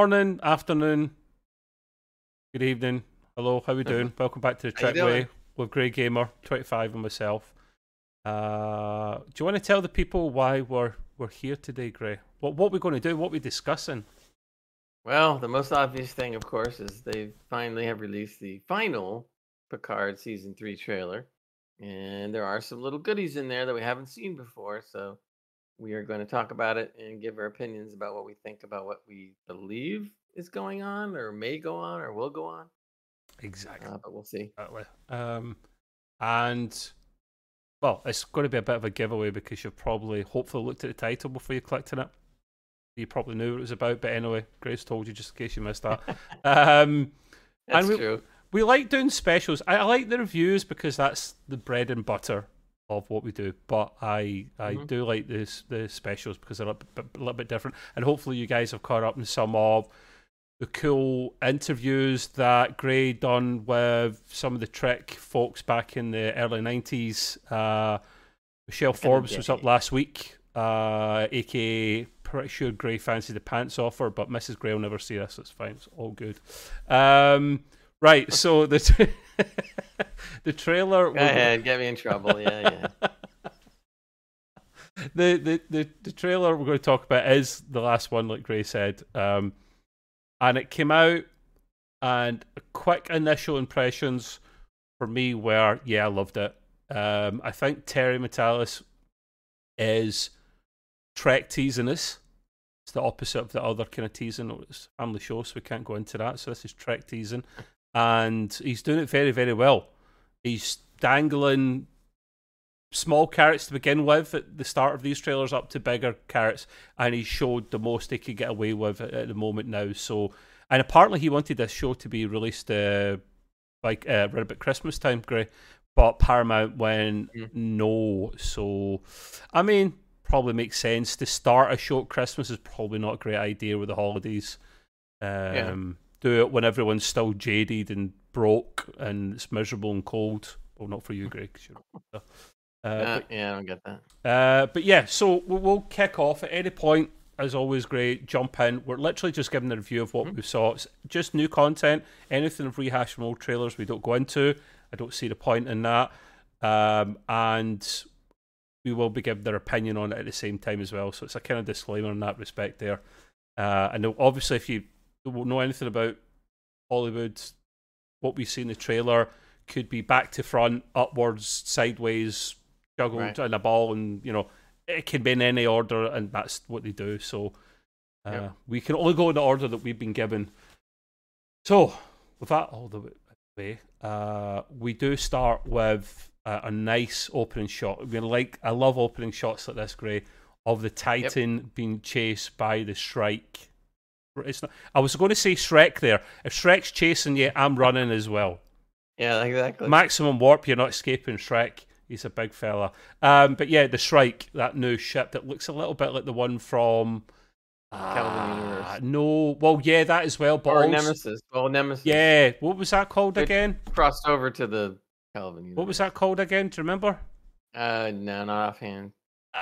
Morning, afternoon, good evening. Hello, how we doing? Welcome back to the Trek Way with Grey Gamer, 25 and myself. Uh, do you want to tell the people why we're we're here today, Grey? What what we're going to do? What we're discussing? Well, the most obvious thing, of course, is they finally have released the final Picard season three trailer, and there are some little goodies in there that we haven't seen before. So we are going to talk about it and give our opinions about what we think about what we believe is going on, or may go on, or will go on. Exactly. Uh, but we'll see. Exactly. Um, and well, it's going to be a bit of a giveaway because you've probably, hopefully, looked at the title before you clicked on it. You probably knew what it was about, but anyway, Grace told you just in case you missed that. um, That's we- true. we like doing specials. I, I like the reviews because that's the bread and butter of what we do. But I I Mhm. do like this the specials because they're a, bit, a little bit different. And hopefully you guys have caught up in some of the cool interviews that Gray done with some of the Trek folks back in the early nineties. Uh, Michelle Forbes was up last week. Uh, aka pretty sure Gray fancied the pants off her, but Mrs. Gray will never see this. It's fine. It's all good. Um, right. So the tra- the trailer. Go ahead, get me in trouble. Yeah, yeah. the, the, the, the trailer we're going to talk about is the last one, like Gray said. Um, and it came out, and quick initial impressions for me were, yeah, I loved it. Um, I think Terry Matalas is Trek teasing us. It's the opposite of the other kind of teasing. It's a family show, so we can't go into that. So this is Trek teasing. And he's doing it very, very well. He's dangling small carrots to begin with at the start of these trailers up to bigger carrots and he showed the most he could get away with at, the moment now so and apparently he wanted this show to be released uh, like uh, right about christmas time gray but paramount went Mm. no so i mean probably makes sense to start a show at christmas is probably not a great idea with the holidays um do it when everyone's still jaded and broke and it's miserable and cold well not for you greg uh, Uh, but yeah, I don't get that. uh, but yeah, so we'll, we'll kick off at any point. As always, great. Jump in. We're literally just giving a review of what Mhm. we saw. It's just new content. Anything of rehash from old trailers, we don't go into. I don't see the point in that. Um, and we will be giving their opinion on it at the same time as well. So it's a kind of disclaimer in that respect there. Uh, and obviously, if you don't know anything about Hollywood, what we see in the trailer could be back to front, upwards, sideways, juggled Right. in a ball, and you know it can be in any order, and that's what they do. So uh, Yep. we can only go in the order that we've been given. So with that all the way, uh, we do start with a, a nice opening shot. We like I love opening shots like this, Gray, of the Titan being chased by the Shrike. It's not, I was going to say Shrek there. If Shrek's chasing you, I'm running as well. Yeah, exactly. Maximum warp, you're not escaping Shrek. He's a big fella. Um, but yeah, the Shrike, that new ship that looks a little bit like the one from Kelvin Ah, Universe. No, well, yeah, that as well. But or also- Nemesis. Well, Nemesis. yeah, what was that called Good. again? Crossed over to the Kelvin. Universe. What was that called again? Do you remember? Uh, no, not offhand.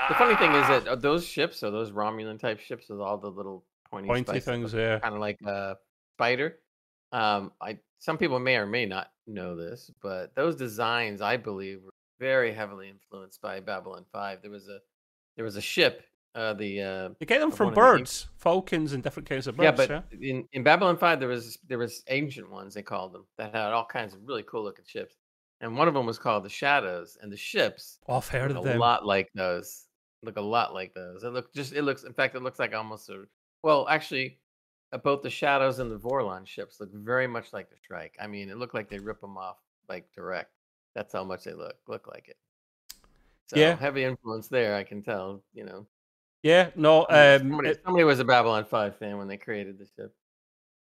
The funny thing is Ah. that uh, those ships are those Romulan type ships with all the little pointy, pointy things, yeah. kind of like a spider. Um, I some people may or may not know this, but those designs, I believe, were very heavily influenced by Babylon Five. There was a there was a ship, uh, the uh, You get them from of the birds, falcons, and different kinds of birds. yeah, Yeah, but in, in Babylon Five, there was there was ancient ones they called them that had all kinds of really cool looking ships, and one of them was called the Shadows, and the ships Oh, I've heard of a them. lot like those. Look a lot like those. It look just it looks. In fact, it looks like almost a well, actually, uh, both the Shadows and the Vorlon ships look very much like the Shrike. I mean, it looked like they rip them off like direct. That's how much they look look like it. So Yeah. heavy influence there. I can tell. You know, Yeah, no. somebody, Um, somebody, it- somebody was a Babylon Five fan when they created the ship.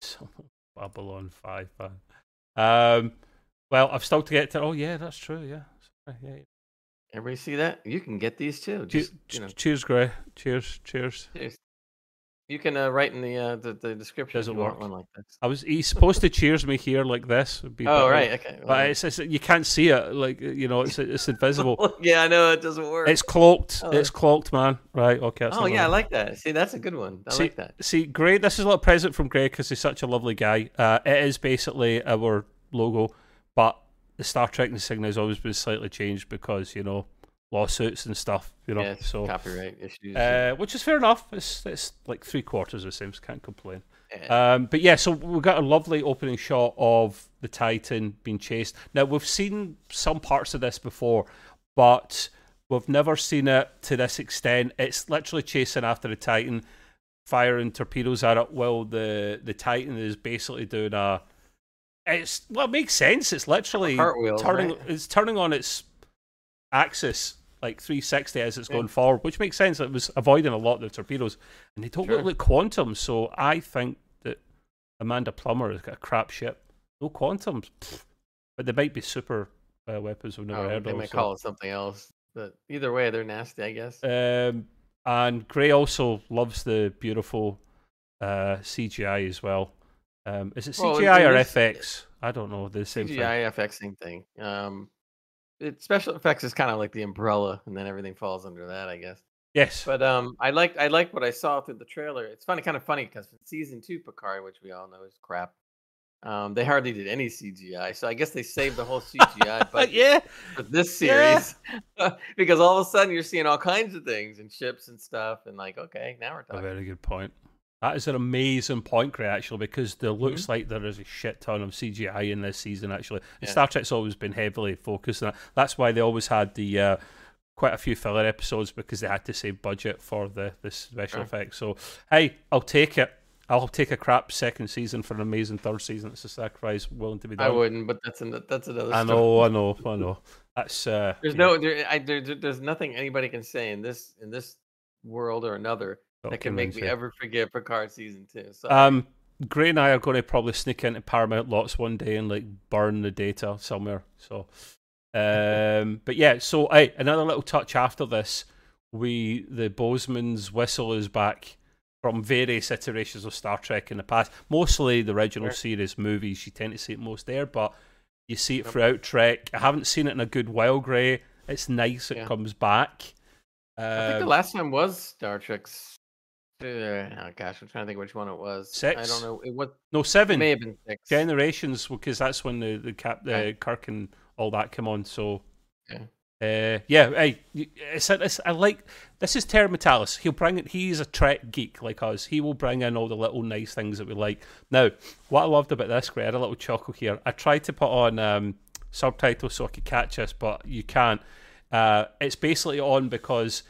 Babylon Five fan. Um, well, I've still to get to. Oh yeah, that's true. Yeah, Sorry, yeah. Everybody see that? You can get these too. Che- you know, cheers, Gray. Cheers, cheers. cheers. You can uh, write in the uh, the, the description. Doesn't if you want work. one like this. I was. He's supposed to cheers me here like this. Would be Oh better. right, okay. well, But it's, it's you can't see it. Like you know, it's it's invisible. yeah, I know it doesn't work. It's cloaked. Oh. It's cloaked, man. Right. Okay. Oh yeah, I like that. See, that's a good one. I See- like that. See, Gray. This is a little present from Greg because he's such a lovely guy. Uh, it is basically our logo, but the Star Trek insignia has always been slightly changed because you know lawsuits and stuff. You know, yeah, so copyright issues. uh, which is fair enough. It's it's like three quarters of the same. so Can't complain. Yeah. Um, but yeah, so we've got a lovely opening shot of the Titan being chased. Now we've seen some parts of this before, but we've never seen it to this extent. It's literally chasing after the Titan, firing torpedoes at it while the the Titan is basically doing a. It's well, it makes sense. It's literally turning. right? It's turning on its axis like 360 as it's Yeah. going forward, which makes sense. It was avoiding a lot of the torpedoes, and they don't Sure. look like quantum. So I think that Amanda Plummer has got a crap ship. No quantums, Pfft. but they might be super uh, weapons we've never oh, heard they of. might so- call it something else, but either way, they're nasty, I guess. Um, and Gray also loves the beautiful uh, CGI as well. Um, is it Well, CGI in or FX? I don't know. The same thing. CGI FX same thing. Um, it, special effects is kind of like the umbrella, and then everything falls under that, I guess. Yes. But um, I like I like what I saw through the trailer. It's funny, kind of funny because season two Picard, which we all know is crap, um, they hardly did any CGI. So I guess they saved the whole CGI But yeah. for this Yeah. series because all of a sudden you're seeing all kinds of things and ships and stuff, and like, okay, now we're talking. A very good point. That is an amazing point, Gray, actually, because there Mm-hmm. looks like there is a shit ton of CGI in this season, actually. Yeah. Star Trek's always been heavily focused on that. That's why they always had the uh, quite a few filler episodes because they had to save budget for the, the special Sure. effects. So, hey, I'll take it. I'll take a crap second season for an amazing third season. It's a sacrifice willing to be done. I wouldn't, but that's an, that's another. I story. know, I know, I know. That's uh, There's no, there, I, there, there- there's nothing anybody can say in this in this world or another not that can make me ever forget Picard season two. So Um, Gray and I are going to probably sneak into Paramount lots one day and like burn the data somewhere. So, um, but yeah. So, hey, another little touch after this, we the bosun's whistle is back from various iterations of Star Trek in the past. Mostly the original Sure. series movies. You tend to see it most there, but you see it throughout Trek. I haven't seen it in a good while. Gray, it's nice it Yeah. comes back. I think the Um, last time was Star Trek's. Uh, oh gosh, I'm trying to think which one it was. Six. I don't know. It was. no It seven. may have been six. Generations, because that's when the the cap the Right. Kirk and all that come on. So, Yeah. uh, yeah, hey, it's, it's I like this is Terry Matalas. He'll bring it. He's a Trek geek like us. He will bring in all the little nice things that we like. Now, what I loved about this, great, I had a little chuckle here. I tried to put on um, subtitles so I could catch this, but you can't. Uh, it's basically on because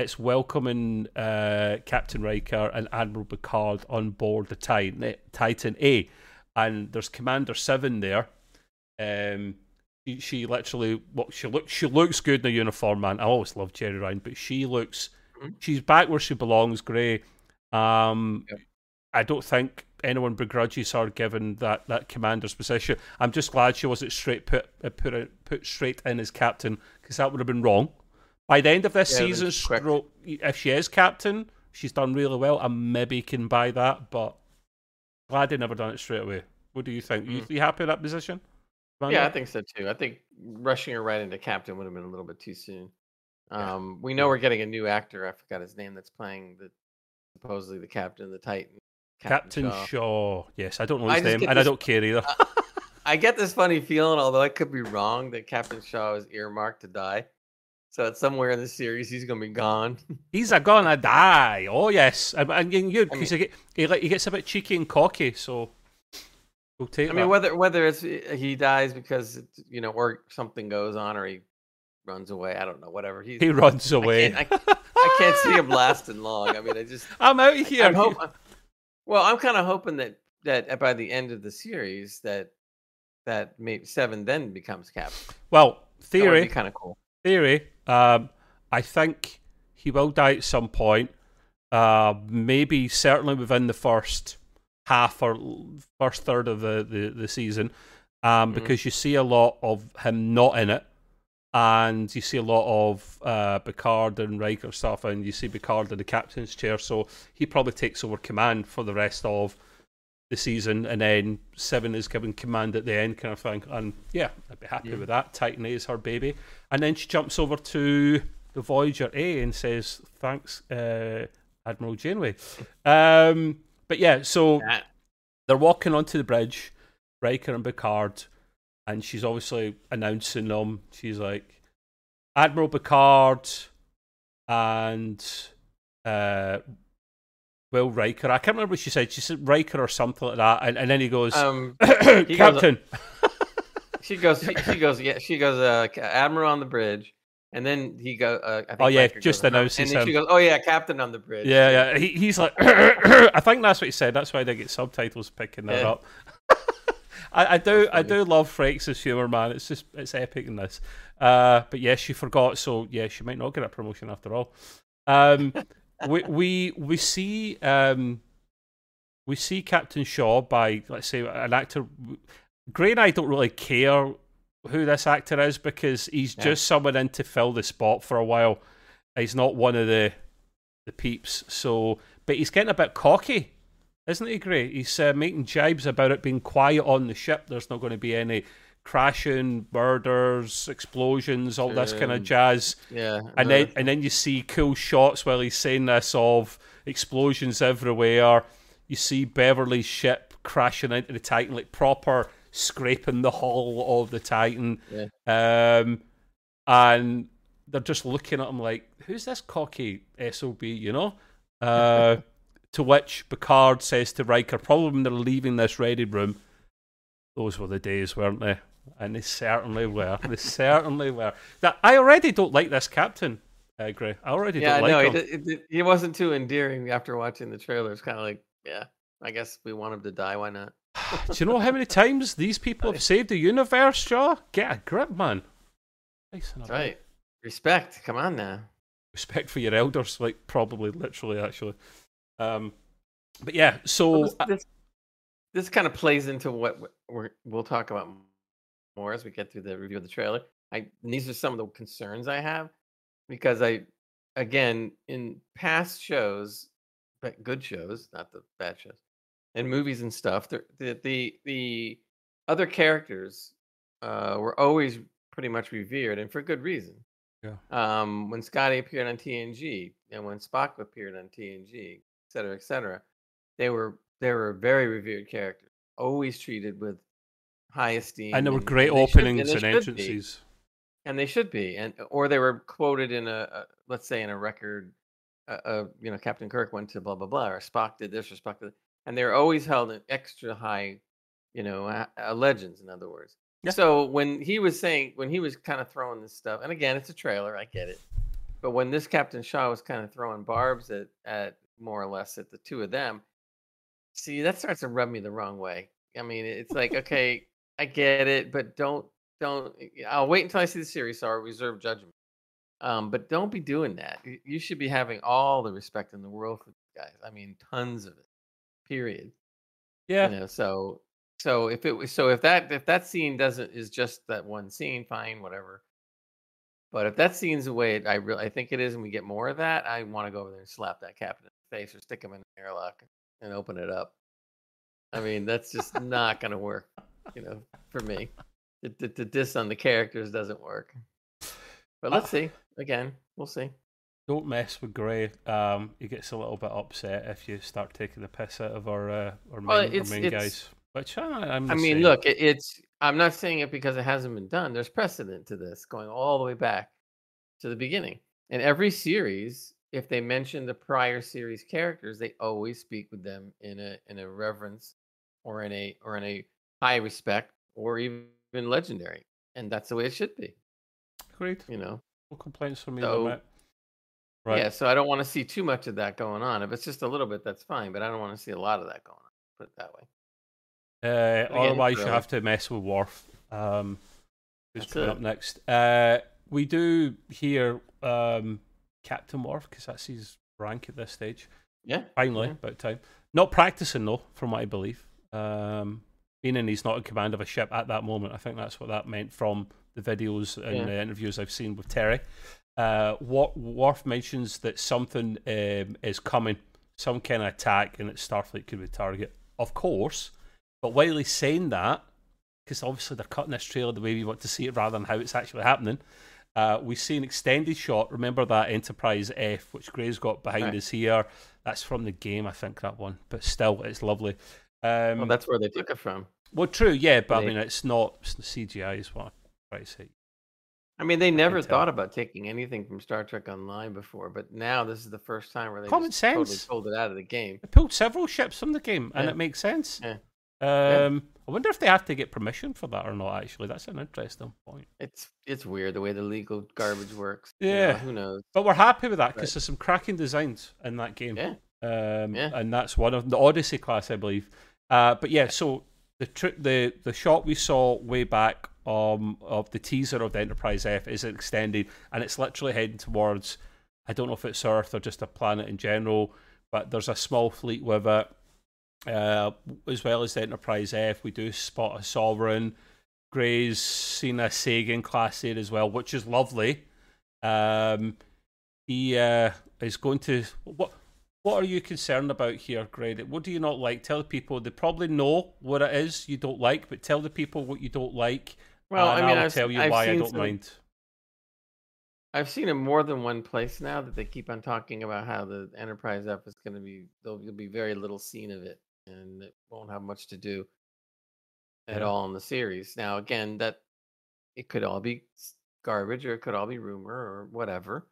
it's welcoming uh, Captain Riker and Admiral Picard on board the Titan, Titan A, and there's Commander Seven there. Um, she, she literally, well, she looks, she looks good in a uniform, man. I always loved Jeri Ryan, but she looks, Mhm. she's back where she belongs. Gray. Um. I don't think anyone begrudges her given that, that commander's position. I'm just glad she wasn't straight put uh, put put straight in as captain because that would have been wrong. By the end of this Yeah, season, stroke, if she is captain, she's done really well. I maybe can buy that, but glad they never done it straight away. What do you think? You, you happy with that position? Yeah, I think so too. I think rushing her right into captain would have been a little bit too soon. Um, we know we're getting a new actor. I forgot his name. That's playing the supposedly the captain of the Titan. Captain Shaw. Shaw. Yes, I don't know his name, and I don't care either. I get this funny feeling, although I could be wrong, that Captain Shaw is earmarked to die. So it's somewhere in the series, he's gonna be gone. He's a gonna die. Oh yes, and, good I because he, he gets a bit cheeky and cocky. So we'll take I that. mean, whether whether it's uh, he dies because you know, or something goes on, or he runs away. I don't know. Whatever. He's, he runs away. I can't, I, I can't see him lasting long. I mean, I just I'm out here. I'm hope, Well, I'm kind of hoping that that by the end of the series that that maybe seven then becomes captain. Well, theory, be kind of cool. Theory. Um, I think he will die at some point. Uh, maybe certainly within the first half or first third of the the, the season, um, Mhm. because you see a lot of him not in it, and you see a lot of uh, Picard and Riker stuff, and you see Picard in the captain's chair. So he probably takes over command for the rest of the season, and then Seven is given command at the end, kind of thing. And yeah, I'd be happy Yeah. with that. Titan A is her baby, and then she jumps over to the Voyager A and says, "Thanks, uh, Admiral Janeway." Um, but yeah, so they're walking onto the bridge, Riker and Picard, and she's obviously announcing them. She's like, Admiral Picard and uh, Will Riker. I can't remember what she said. She said Riker or something like that. And, and then he goes, Um, goes- Captain. she goes. She, she goes. Yeah, she goes. Uh, Admiral on the bridge, and then he go. Uh, Oh, yeah, Riker just goes, announces And then she goes. Oh yeah, Captain on the bridge. yeah, yeah. He, he's like, I think that's what he said. That's why they get subtitles picking that Yeah. up. I, I do, I do love Frakes' humor, man. It's just, it's epic in this. Uh, but yeah, she forgot, so yeah, she might not get a promotion after all. Um, we we we see um, we see Captain Shaw by let's say an actor. Gray and I don't really care who this actor is because he's Yeah. just someone in to fill the spot for a while. He's not one of the the peeps. So, but he's getting a bit cocky, isn't he? Gray? He's uh, making jibes about it being quiet on the ship. There's not going to be any crashing, murders, explosions, all this kind of jazz Yeah. and no, then and then you see cool shots while he's saying this of explosions everywhere. You see Beverly's ship crashing into the Titan, like proper scraping the hull of the Titan. Um, and they're just looking at him like, "Who's this cocky sob?" You know. Uh, to which Picard says to Riker, probably when they're leaving this ready room, "Those were the days, weren't they?" And they certainly were. They certainly were. That I already don't like this captain, I agree. I already yeah, don't no, like he, him. it did- he wasn't too endearing after watching the trailer. It's kind of like, yeah, I guess we want him to die. Why not? Do you know how many times these people have saved the universe, Shaw? Get a grip, man. Nice and That's a bit. right. Respect. Come on now. Respect for your elders, like probably, literally, actually. Um, but yeah, so Well, this, this, this kind of plays into what we're, we'll talk about more as we get through the review of the trailer. I and these are some of the concerns I have because I, again, in past shows, but good shows, not the bad shows, and movies and stuff, the the the, the other characters uh, were always pretty much revered, and for good reason. Yeah. Um, when Scotty appeared on TNG and when Spock appeared on TNG, et cetera, et cetera, they were they were very revered characters, always treated with high esteem. and there were great should- openings they and should be, entrances. and they should be, and or they were quoted in a, a let's say in a record, uh, uh, you know, Captain Kirk went to blah blah blah, or Spock did this, or Spock did, and they're always held in extra high, you know, uh, uh, legends. In other words. Yeah. So when he was saying, when he was kind of throwing this stuff, and again, it's a trailer, I get it, but when this Captain Shaw was kind of throwing barbs at, at more or less at the two of them, see, that starts to rub me the wrong way. I mean, it's like, okay, I get it, but don't, don't. I'll wait until I see the series, so I'll reserve judgment. Um, but don't be doing that. You- should be having all the respect in the world for these guys. I mean, tons of it. Period Yeah, you know so so if it was so if that if that scene doesn't is just that one scene fine whatever but if that scene's the way it, i really i think it is and we get more of that i want to go over there and slap that captain in the face or stick him in an airlock and open it up i mean that's just not gonna work you know for me the, the, the diss on the characters doesn't work but let's see again we'll see don't mess with Gray. Um, he gets a little bit upset if you start taking the piss out of our uh, our main, Well, our main guys. Which I, I'm. I mean, same. look, it, it's. I'm not saying it because it hasn't been done. There's precedent to this, going all the way back to the beginning. In every series, if they mention the prior series characters, they always speak with them in a in a reverence or in a or in a high respect or even legendary, and that's the way it should be. Great. You know. No complaints from me. So-. Right. Yeah, so I don't want to see too much of that going on. If it's just a little bit, that's fine, but I don't want to see a lot of that going on. Put it that way. Uh, again, otherwise, you have to mess with Worf. Um, who's coming it. up next? Uh, we do hear um, Captain Worf because that's his rank at this stage. Yeah. Finally, Yeah. about time. Not practicing though, from what I believe. Um, meaning he's not in command of a ship at that moment. I think that's what that meant from the videos and Yeah. the interviews I've seen with Terry. Uh, Wa- Worf mentions that something um, is coming, some kind of attack, and that Starfleet could be target. Of course, but while he's saying that, because obviously they're cutting this trailer the way we want to see it rather than how it's actually happening. Uh, we see an extended shot. Remember that Enterprise F, which Gray's got behind Right. us here. That's from the game, I think that one. But still, it's lovely. Um, Well, that's where they took it from. well, true, yeah, but I mean, it's not it's the CGI, is what I'm say. I mean, they never thought about taking anything from Star Trek Online before, but now this is the first time where they Common just totally pulled it out of the game. They pulled several ships from the game, and it makes sense. Yeah. Um, I wonder if they have to get permission for that or not. Actually, that's an interesting point. It's it's weird the way the legal garbage works. you know, Yeah. who knows? But we're happy with that because Right. there's some cracking designs in that game. Yeah. Um, Yeah. and that's one of the Odyssey class, I believe. Uh, but yeah, so the the the shot we saw way back um, of the teaser of the Enterprise F is extended, and it's literally heading towards. I don't know if it's Earth or just a planet in general, but there's a small fleet with it. Uh, as well as the Enterprise F, we do spot a Sovereign. Gray's seen a Sagan class there as well, which is lovely. Um, he uh, is going to what? What are you concerned about here, Greg? What do you not like? Tell the people. They probably know what it is you don't like, but tell the people what you don't like. Well, and I mean, I'll I've, tell you I've why I don't some, mind. I've seen it more than one place now that they keep on talking about how the Enterprise F is going to be there'll be very little seen of it, and it won't have much to do at Yeah. all in the series. Now, again, that it could all be garbage or it could all be rumor or whatever.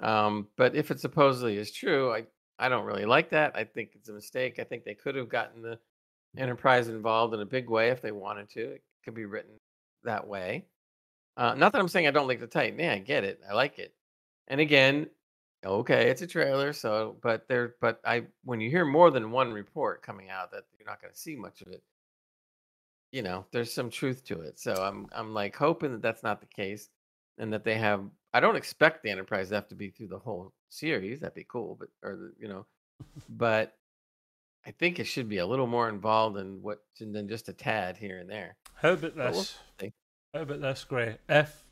Um, but if it supposedly is true, I I don't really like that. I think it's a mistake. I think they could have gotten the Enterprise involved in a big way if they wanted to. It could be written that way. Uh, not that I'm saying I don't like the Titan. Yeah, I get it. I like it. And again, okay, it's a trailer, so but there, but I when you hear more than one report coming out that you're not going to see much of it, you know, there's some truth to it. So I'm I'm like hoping that that's not the case, and that they have. I don't expect the Enterprise to have to be through the whole series. That'd be cool, but or the, you know, but I think it should be a little more involved than what than just a tad here and there. How about But we'll this? How about this, Gray? If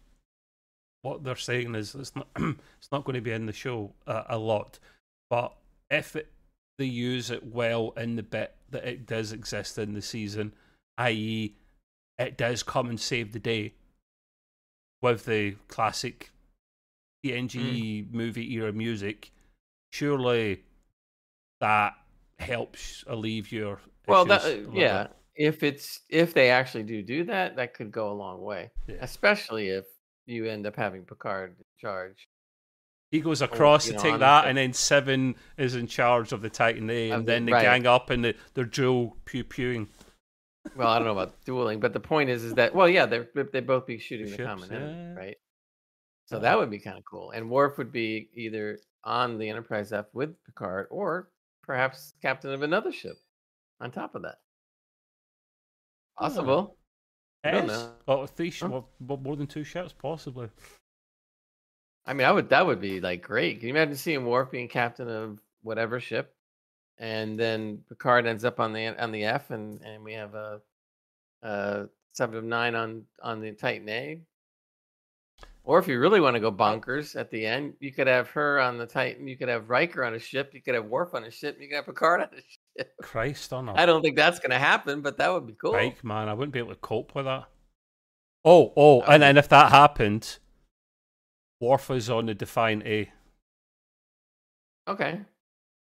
what they're saying is it's not, it's not going to be in the show uh, a lot, but if it, they use it well in the bit that it does exist in the season, i.e., it does come and save the day with the classic TNG movie era music, surely that helps alleviate your Well, that, uh, yeah. bit. If it's if they actually do do that, that could go a long way. Yeah. Especially if you end up having Picard in charge. He goes across you to know, take that, and then Seven is in charge of the Titan A, and the- then they right. gang up and they, they're dual pew pewing. Well, I don't know about dueling, but the point is, is that well, yeah, they're they both be shooting the Ships, common enemy, yeah. right? So that would be kind of cool. And Worf would be either on the Enterprise F with Picard, or perhaps captain of another ship on top of that. Possible. I don't Yes. know. Oh, three sh- Huh? well, well, more than two ships, possibly. I mean, I would that would be like great. Can you imagine seeing Worf being captain of whatever ship, and then Picard ends up on the on the F, and and we have a, a seven of nine on on the Titan A. Or if you really want to go bonkers at the end, you could have her on the Titan. You could have Riker on a ship. You could have Worf on a ship. You could have Picard on a ship. Christ on I a don't think that's going to happen, but that would be cool. bike, man. I wouldn't be able to cope with that. Oh, oh, That and would- then if that happened, Worf is on the Defiant A. Okay,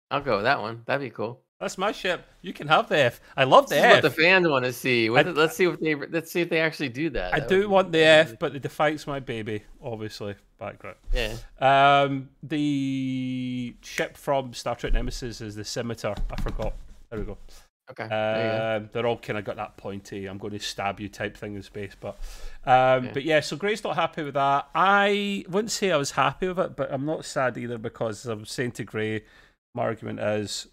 I'll go with that one. That'd be cool. That's my ship. You can have the F. I love the This is F. what the fans want to see. What- I- let's see what they let's see if they actually do that. I That do want the would F, but the Defiant's my baby, obviously. Background. Yeah. Um, the ship from Star Trek Nemesis is the Scimitar. I forgot. There we go. Okay. Um, they're all kind of got that pointy, I'm going to stab you type thing in space. But um, Yeah. but yeah, so Gray's not happy with that. I wouldn't say I was happy with it, but I'm not sad either because I'm saying to Gray, my argument is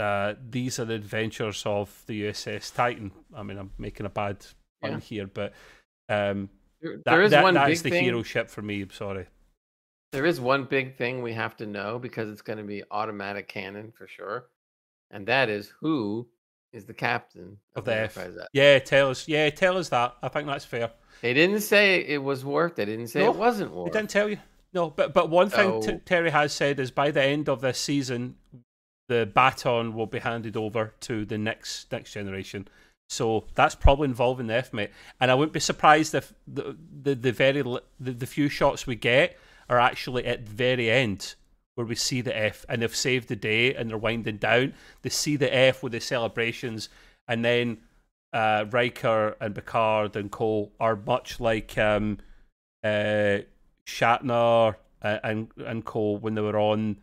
uh, these are the adventures of the USS Titan. I mean, I'm making a bad pun Yeah. here, but um, There- that, there is that- one that big is the thing. hero ship for me. I'm sorry. There is one big thing we have to know because it's going to be automatic canon for sure, and that is who is the captain Of of, the F. Enterprise. Yeah, tell us. Yeah, tell us that. I think that's fair. They didn't say it was Worf. They didn't say No, it wasn't Worf. didn't tell you. No, but but one thing T- Terry has said is by the end of this season, the baton will be handed over to the next next generation. So that's probably involving the F mate, and I wouldn't be surprised if the the, the very the, the few shots we get are actually at the very end where we see the F, and they've saved the day and they're winding down. They see the F with the celebrations, and then uh, Riker and Picard and Cole are much like um, uh, Shatner uh, and and Co when they were on,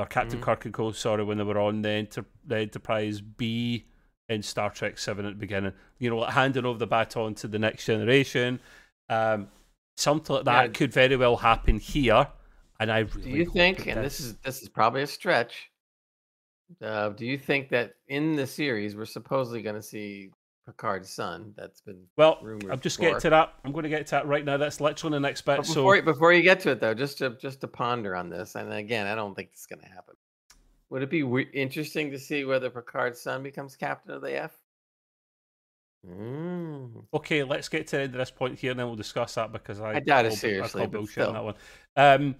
or Captain Mhm. Kirk and Co. Sorry, when they were on the, Enter- the Enterprise B in Star Trek Seven at the beginning. You know, like handing over the baton to the next generation. Um, something like that Yeah. could very well happen here, and I really Do you think? And this is this is probably a stretch. Uh, do you think that in the series we're supposedly going to see Picard's son? That's been well. rumored I'm just before. getting to that. I'm going to get to that right now. That's literally the next bit. But So before you- before you get to it though, just to just to ponder on this, and again, I don't think it's going to happen. Would it be interesting to see whether Picard's son becomes captain of the F? Mm. Okay, let's get to the end of this point here, and then we'll discuss that because I, I doubt it seriously, I bullshit on that one. Um,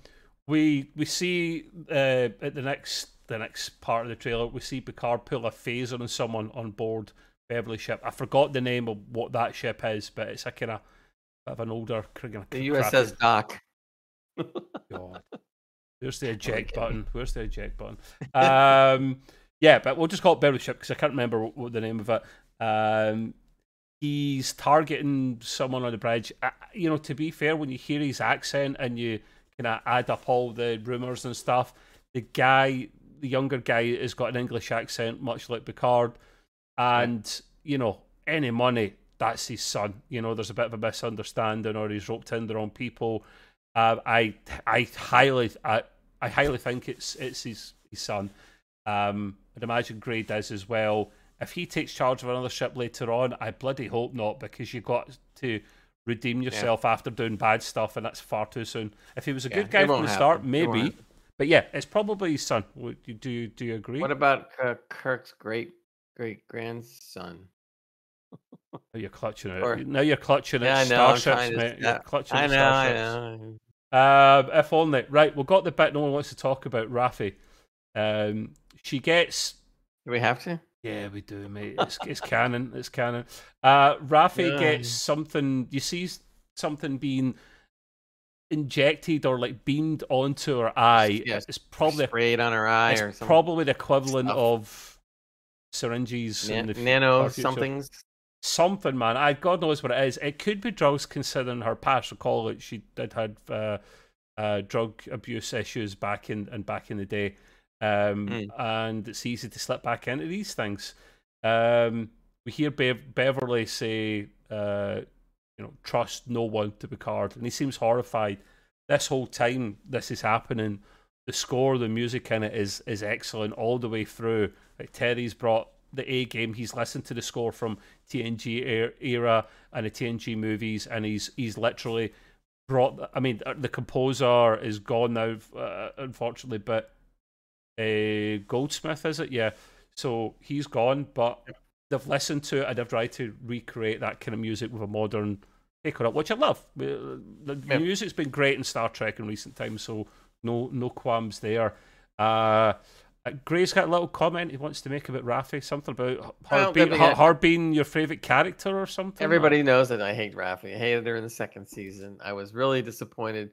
we we see uh, at the next the next part of the trailer, we see Picard pull a phaser on someone on board Beverly ship. I forgot the name of what that ship is, but it's a kind of bit of an older kind of The USS Doc. God. Where's the eject kidding. button? Where's the eject button? Um, yeah, but we'll just call it Beverly Ship because I can't remember what, what the name of it. Um, he's targeting someone on the bridge. Uh, you know, to be fair, when you hear his accent and you kind of add up all the rumors and stuff, the guy, the younger guy, has got an English accent, much like Picard. And, you know, any money, that's his son. You know, there's a bit of a misunderstanding or he's roped in the wrong people. Uh, I I highly I, I highly think it's it's his his son. Um, I'd imagine Gray does as well. If he takes charge of another ship later on, I bloody hope not, because you got to redeem yourself after doing bad stuff, and that's far too soon. If he was a Yeah, good guy from the start, happen. Won't maybe. But yeah, it's probably his son. Would you do you, do you agree? What about Kirk- Kirk's great great grandson? You're clutching it. or- now you're clutching Yeah, I know, I'm starships, trying to- mate. You're yeah, clutching I know, I starships. know. Um, if only. Right, we've got the bit no one wants to talk about, Raffi. Um, she gets. Do we have to? Yeah, we do, mate. It's, it's canon. It's canon. Uh, Raffi Yeah. gets something. You see something being injected or like beamed onto her eye. Yes, It's probably sprayed on her eye it's probably the equivalent stuff. of syringes Na- the nano somethings. something, man. I God knows what it is. It could be drugs, considering her past. Recall that she did had uh, uh, drug abuse issues back in and back in the day, um, Mm. and it's easy to slip back into these things. Um, we hear Bev- Beverly say, uh, "You know, trust no one to Picard," and he seems horrified. This whole time this is happening, the score, the music in it is is excellent all the way through. Like Terry's brought the A game. He's listened to the score from TNG er- era and the TNG movies, and he's he's literally brought. I mean, uh, the composer is gone now, uh, unfortunately, but uh, Goldsmith is it? Yeah. So he's gone, but they've listened to it and they've tried to recreate that kind of music with a modern take on it, which I love. Uh, The Yeah. music's been great in Star Trek in recent times, so no no qualms there. Uh, uh, Gray's got a little comment he wants to make about Raffi, something about her, being, her, her being your favorite character or something. Everybody knows that I hate Raffi. I hated her in the second season. I was really disappointed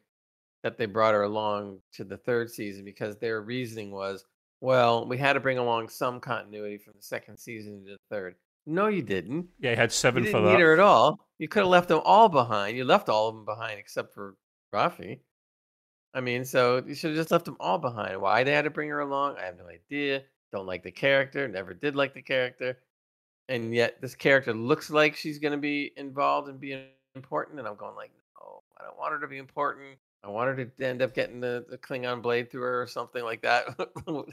that they brought her along to the third season because their reasoning was, well, we had to bring along some continuity from the second season to the third. No, you didn't. yeah, he had You seven for didn't that. need her at all. You could have left them all behind. You left all of them behind except for Rafi. I mean, so you should have just left them all behind. Why they had to bring her along, I have no idea. don't like the character, never did like the character, and yet this character looks like she's going to be involved and be important, and I'm going like, no, I don't want her to be important. I want her to end up getting the, the Klingon blade through her or something like that.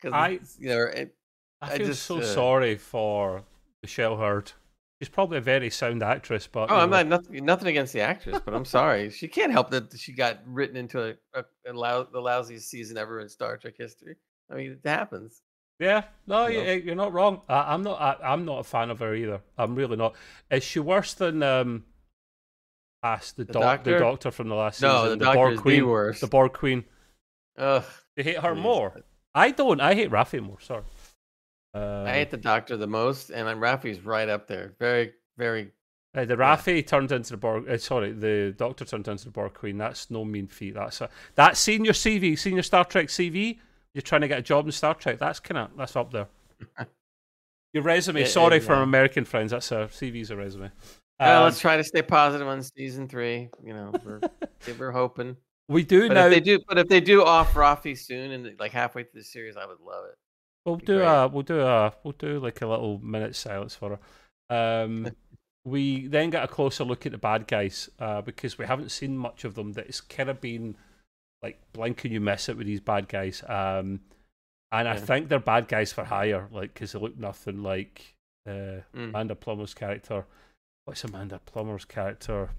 Because I- you know, it, I I feel just, so uh, sorry for Michelle Hurd. She's probably a very sound actress, but oh, I'm know, not nothing, nothing against the actress, but I'm sorry, she can't help that she got written into a, a, a lou- the lousiest season ever in Star Trek history. I mean, it happens. Yeah, no, You know? you're not wrong. I, I'm not. I, I'm not a fan of her either. I'm really not. Is she worse than um, Ass the, The doc, the Doctor? doctor from the last No, season? the Doctor Borg is the Queen. worst. The Borg Queen. Ugh, You hate her Please. more. I don't. I hate Raffi more. Sorry. Uh, I hate the Doctor the most, and I'm Raffi's right up there. Very, very. uh, the Raffi turned into the Borg. Uh, sorry, the Doctor turned into the Borg Queen. That's no mean feat. That's a, that's senior CV, senior Star Trek CV. You're trying to get a job in Star Trek. That's kind of that's up there. Your resume. It- sorry it- for yeah. American friends. That's a CV's a resume. Well, Um, let's try to stay positive on season three. You know, we're we're hoping. we do But now. if they do, but if they do off Raffi soon and like halfway through the series, I would love it. We'll do great. a we'll do a we'll do like a little minute silence for her. Um, we then get a closer look at the bad guys uh, because we haven't seen much of them. That it's kind of been like blink and you miss it with these bad guys. Um, and I think they're bad guys for hire, like because they look nothing like uh, Mm. Amanda Plummer's character. What's Amanda Plummer's character?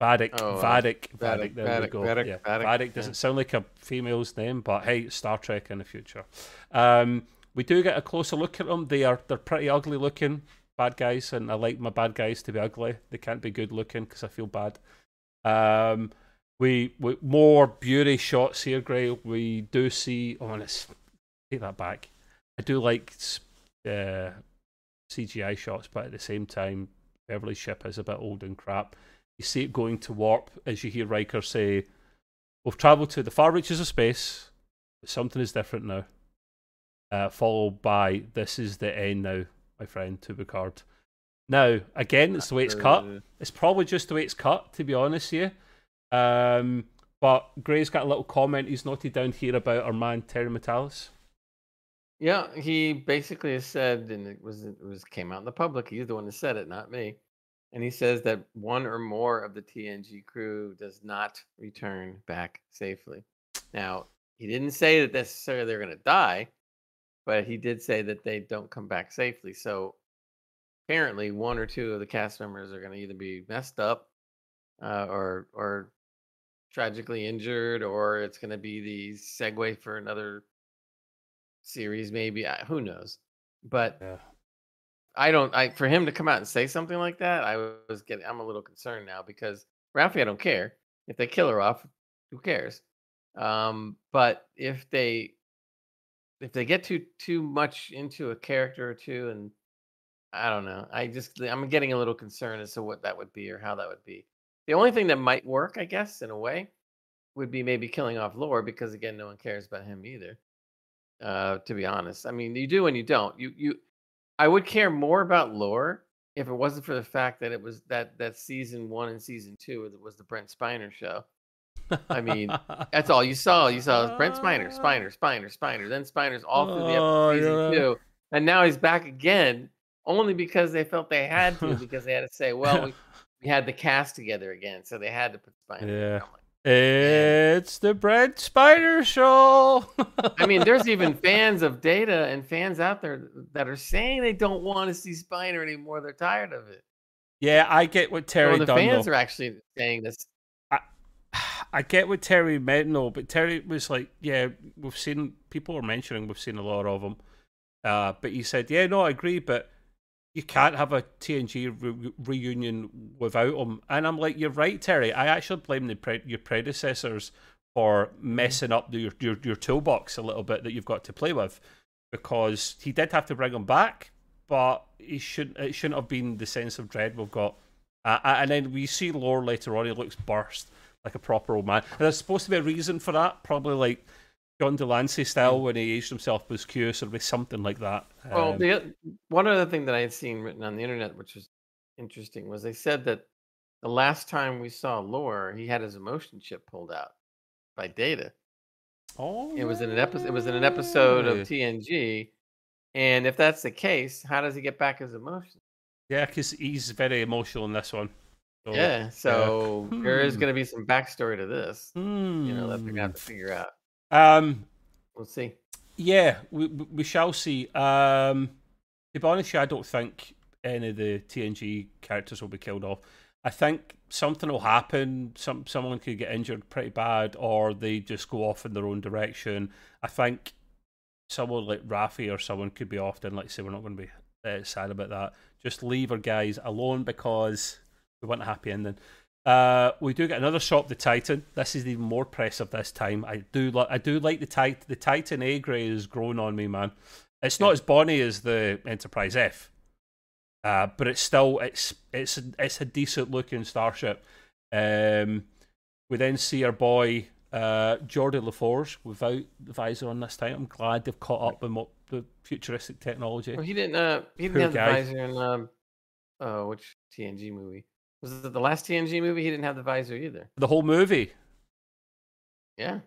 Vadic, Oh, Vadic, Vadic, Vadic, There we go. Vadic, yeah. Vadic, Vadic doesn't sound like a female's name, but hey, Star Trek in the future. Um, we do get a closer look at them. They are they're pretty ugly looking bad guys, and I like my bad guys to be ugly. They can't be good looking because I feel bad. Um, we, we more beauty shots here, Gray. We do see. Oh, and it's take that back. I do like uh, CGI shots, but at the same time, Beverly's ship is a bit old and crap. You see it going to warp as you hear Riker say, "We've travelled to the far reaches of space, but something is different now." Uh, followed by, "This is the end now, my friend." To Picard. Now, again, it's the way it's cut. It's probably just the way it's cut, to be honest here. Um, but Gray's got a little comment he's noted down here about our man Terry Matalas. Yeah, he basically has said, and it was it was came out in the public. He's the one that said it, not me. And he says that one or more of the TNG crew does not return back safely. Now, he didn't say that necessarily they're going to die, but he did say that they don't come back safely. So apparently, one or two of the cast members are going to either be messed up, uh, or or tragically injured, or it's going to be the segue for another series, maybe. Who knows? But Yeah. I don't. I for him to come out and say something like that, I was getting. I'm a little concerned now because Raffi, I don't care if they kill her off. Who cares? Um, but if they if they get too too much into a character or two, and I don't know, I just I'm getting a little concerned as to what that would be or how that would be. The only thing that might work, I guess, in a way, would be maybe killing off Lore because again, no one cares about him either. Uh, to be honest, I mean, you do and you don't. You you, I would care more about Lore if it wasn't for the fact that it was that that season one and season two was- the Brent Spiner show. I mean, That's all you saw. You saw Brent Spiner, Spiner, Spiner, Spiner. Then Spiner's all through the Oh, episode season yeah. two, and now he's back again, only because they felt they had to, because they had to say, well, we, we had the cast together again, so they had to put Spiner. in. Yeah. It's the Brent Spiner Show. I mean, there's even fans of Data and fans out there that are saying they don't want to see Spiner anymore. They're tired of it. yeah, I get what Terry Well, the fans are actually saying this. I get what Terry meant, no, but Terry was like, "Yeah, we've seen people are mentioning we've seen a lot of them," uh, but he said, "Yeah, no, I agree, but you can't have a TNG re- reunion without him." And I'm like, "You're right, Terry. I actually blame the pre- your predecessors for messing up the, your, your your toolbox a little bit that you've got to play with, because he did have to bring him back, but he shouldn't. It shouldn't have been the sense of dread we've got." Uh, and then we see Lore later on. He looks burst like a proper old man. And there's supposed to be a reason for that, probably like John de Lancie style when he aged himself was curious, or be something like that. Well, Um, the one other thing that I had seen written on the internet, which was interesting, was they said that the last time we saw Lore, he had his emotion chip pulled out by Data, Oh, It was in an episode. It was in an episode of TNG. And if that's the case, how does he get back his emotions? Yeah, because he's very emotional in this one. So, yeah. So there is Hmm. going to be some backstory to this. You know that they're going to have Hmm. to figure out. Um, We'll see. yeah, we we shall see. Um, to be honest, I don't think any of the TNG characters will be killed off. I think something will happen. Some someone could get injured pretty bad, or they just go off in their own direction. I think someone like Raffi or someone could be off. Then, like say, we're not going to be uh, sad about that. Just leave our guys alone because we want a happy ending. Uh, we do get another shot of the Titan. This is even more impressive this time. I do like I do like the Titan. The Titan A grey is growing on me, man. It's not as bonny as the Enterprise F, uh, but it's still it's it's it's a decent looking starship. Um, we then see our boy uh, Geordi LaForge without the visor on this time. I'm glad they've caught up with mo- the futuristic technology. Well, he didn't. Uh, he didn't have guy. the visor in um, uh, which TNG movie? Was it the last TNG movie? He didn't have the visor either. The whole movie. Yeah,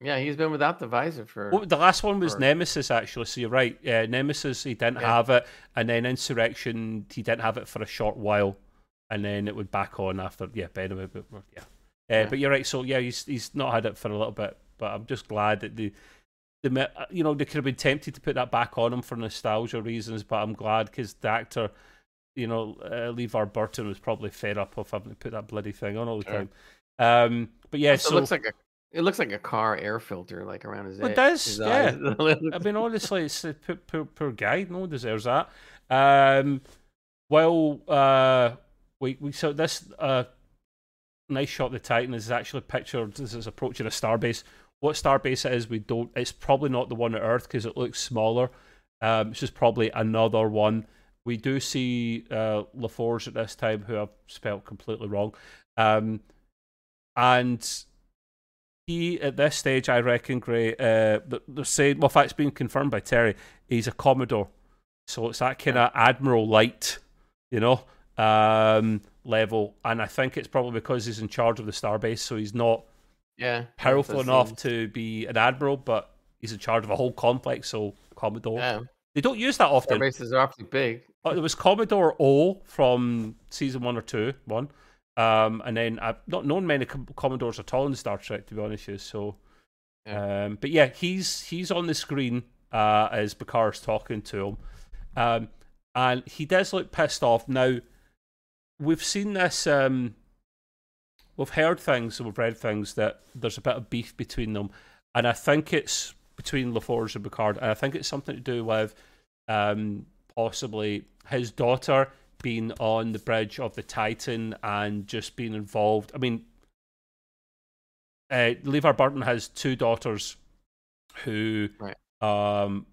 yeah. He's been without the visor for. Well, the last one was Or- Nemesis, actually. So you're right. Yeah, Nemesis, he didn't Yeah. have it, and then Insurrection, he didn't have it for a short while, and then it would back on after. Yeah, but but yeah. Uh, Yeah. But you're right. So yeah, he's he's not had it for a little bit, but I'm just glad that the. The, uh, you know they could have been tempted to put that back on him for nostalgia reasons, but I'm glad because the actor, you know, uh, LeVar Burton was probably fed up of having to put that bloody thing on all the Sure. time. Um, but yeah, Also, so it looks like a. It looks like a car air filter, like around his. It does, his yeah. I mean, honestly, it's a poor, poor, poor guy. No one deserves that. Um, well, uh, we we so this uh, nice shot of the Titan is actually pictured as it's approaching a starbase. What starbase it is, we don't. It's probably not the one at Earth because it looks smaller. Um, it's just probably another one. We do see uh, LaForge at this time, who I've spelt completely wrong. Um, and he at this stage, I reckon, Gray. Uh, they're saying, well, in fact, it's been confirmed by Terry. He's a commodore, so it's that kind of admiral light, you know, um, level. And I think it's probably because he's in charge of the starbase, so he's not yeah, powerful enough the- to be an admiral, but he's in charge of a whole complex, so commodore. Yeah, They don't use that often. bases are awfully big. Uh, There was Commodore O from season one or two, one, um, and then I've not known many com- Commodores at all in Star Trek, to be honest. with you, So, um, but yeah, he's he's on the screen uh, as Picard's talking to him, um, and he does look pissed off. Now, we've seen this. Um, we've heard things and we've read things that there's a bit of beef between them, and I think it's between LaForge and Picard, and I think it's something to do with um, possibly his daughter being on the bridge of the Titan and just being involved. I mean, uh, LeVar Burton has two daughters who Right. um,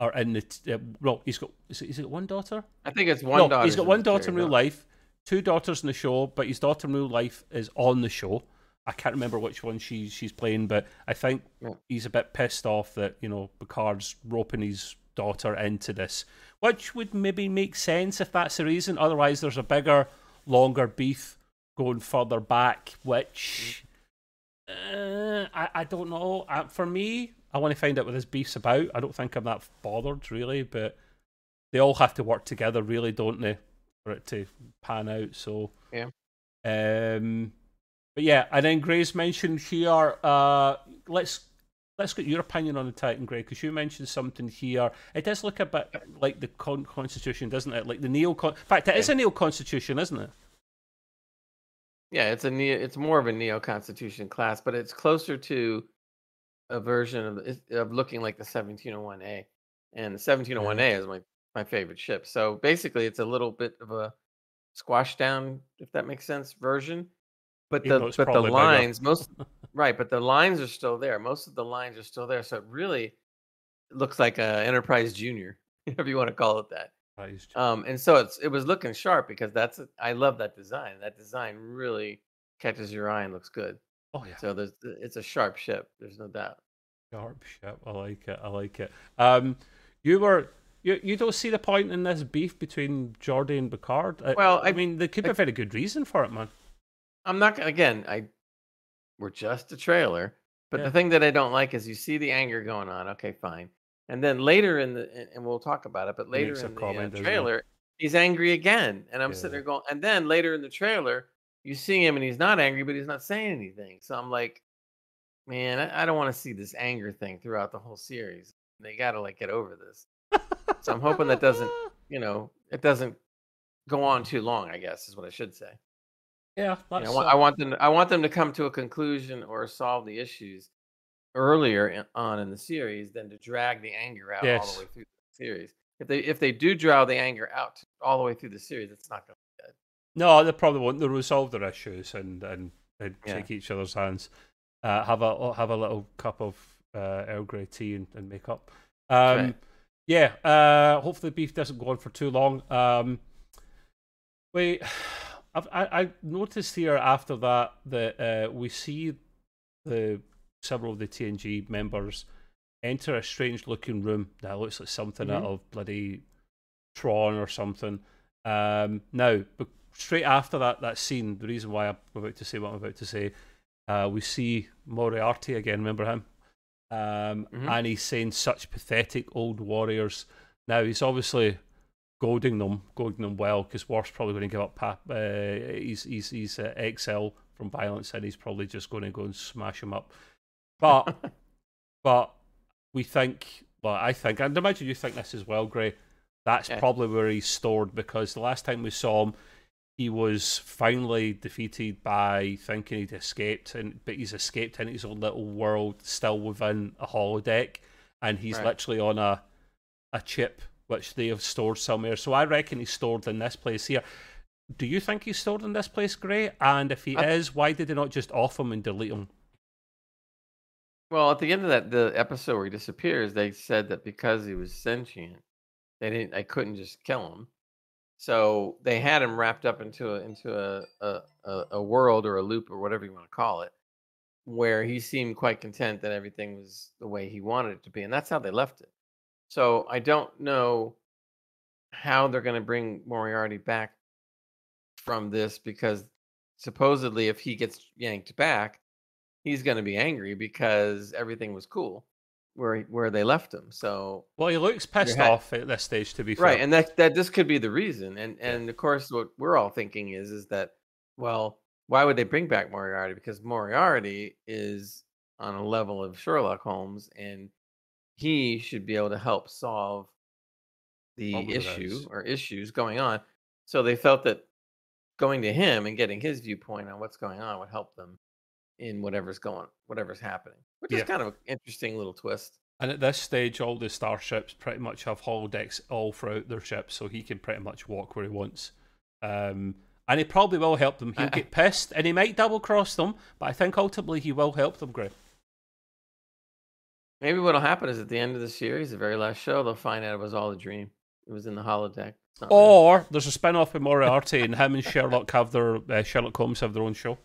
are in the. T- uh, well, he's got. Is it, is it one daughter? I think it's one no, daughter. he's got one daughter in real life, two daughters in the show, but his daughter in real life is on the show. I can't remember which one she's she's playing, but I think Yeah. he's a bit pissed off that you know Picard's roping his daughter into this, which would maybe make sense if that's the reason. Otherwise, there's a bigger, longer beef going further back, which uh, I I don't know. Uh, for me, I want to find out what this beef's about. I don't think I'm that bothered really, but they all have to work together, really, don't they, for it to pan out? So Yeah. Um, but yeah, and then Gray's mentioned here. Uh, let's let's get your opinion on the Titan, Gray, because you mentioned something here. It does look a bit like the con- Constitution, doesn't it? Like the neo. In fact, it is a neo Constitution, isn't it? Yeah, it's a neo, it's more of a neo constitution class, but it's closer to a version of of looking like the 1701A. And the 1701A is my my favorite ship. So basically it's a little bit of a squash down if that makes sense version. But Even the but the probably bigger. lines most right, but the lines are still there. Most of the lines are still there. So it really looks like a Enterprise Junior, if you want to call it that. Um, and so it's it was looking sharp because that's I love that design. That design really catches your eye and looks good. oh yeah, So there's it's a sharp ship. There's no doubt. sharp ship. I like it. I like it. Um, you were. You, you don't see the point in this beef between Geordi and Picard? I- Well, I, I- mean, there could be a very good reason for it, man. I'm not again. I we're just a trailer, But Yeah. the thing that I don't like is you see the anger going on. Okay, fine. And then later in the and- we'll talk about it, but later in the uh, comment, doesn't he? trailer, he's angry again. And I'm sitting there going, and then later in the trailer, you see him and he's not angry, but he's not saying anything. So I'm like, man, I, I don't want to see this anger thing throughout the whole series. They got to like get over this. So I'm hoping that doesn't, you know, it doesn't go on too long. I guess is what I should say. Yeah, You know, I want, I want them. To, I want them to come to a conclusion or solve the issues earlier in, on in the series than to drag the anger out all the way through the series. If they if they do draw the anger out all the way through the series, it's not going to be good. No, they probably won't. They'll resolve their issues and and, and Yeah. shake each other's hands. Uh, have a have a little cup of uh, Earl Grey tea and, and make up. Um, right. Yeah. Uh, hopefully, the beef doesn't go on for too long. Um, wait, I've, I I noticed here after that that uh, we see the several of the TNG members enter a strange looking room that looks like something out Mhm. of bloody Tron or something. Um, now, but straight after that that scene, the reason why I'm about to say what I'm about to say, uh, we see Moriarty again. Remember him? Um, Mhm. And he's saying such pathetic old warriors. Now he's obviously goading them, goading them well, because Worf's probably going to give up. Pap, uh, he's he's he's uh, XL from violence, and he's probably just going to go and smash him up. But but we think, well, I think, and imagine you think this as well, Gray. That's Yeah. probably where he's stored because the last time we saw him, he was finally defeated by thinking he'd escaped, and but he's escaped in his own little world, still within a holodeck, and he's Right. literally on a a chip which they have stored somewhere. So I reckon he's stored in this place here. Do you think he's stored in this place, Gray? And if he I- is, why did they not just off him and delete him? Well, at the end of that the episode where he disappears, they said that because he was sentient, they didn't. I couldn't just kill him. So they had him wrapped up into a into a a, a, a world or a loop or whatever you want to call it, where he seemed quite content that everything was the way he wanted it to be, and that's how they left it. So I don't know how they're going to bring Moriarty back from this because supposedly if he gets yanked back, he's going to be angry because everything was cool where where they left him. So Well, he looks pissed off at this stage, to be fair. right, and that that this could be the reason. And and of course, what we're all thinking is is that well, why would they bring back Moriarty? Because Moriarty is on a level of Sherlock Holmes, and he should be able to help solve the issue does. or issues going on. So they felt that going to him and getting his viewpoint on what's going on would help them in whatever's going, whatever's happening. Which Yeah. is kind of an interesting little twist. And at this stage, all the starships pretty much have holodecks all throughout their ships, so he can pretty much walk where he wants. Um, and he probably will help them. He'll get pissed, and he might double cross them, but I think ultimately he will help them, Gray. Maybe what'll happen is at the end of the series, the very last show, they'll find out it was all a dream. It was in the holodeck. It's not real. Or there's a spin off with Moriarty, and him and Sherlock have their uh, Sherlock Holmes have their own show.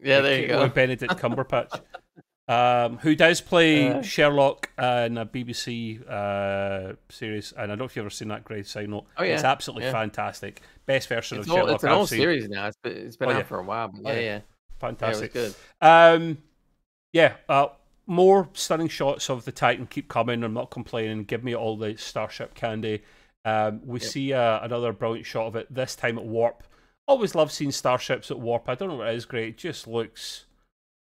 yeah, there you go. With Benedict Cumberbatch, um, who does play Uh. Sherlock uh, in a BBC uh, series, and I don't know if you've ever seen that. Great side note. Oh, yeah. it's absolutely Yeah. fantastic. Best version It's, of old, Sherlock it's an I've old seen. series now. It's been, it's been Oh, out yeah. for a while, but Oh, yeah, yeah. yeah, yeah, it was Fantastic. good. Um, yeah, uh, more stunning shots of the Titan keep coming. I'm not complaining. Give me all the Starship candy. Um, we Yep. see uh, another brilliant shot of it. This time at Warp. Always love seeing starships at Warp. I don't know what it is. Great. It just looks.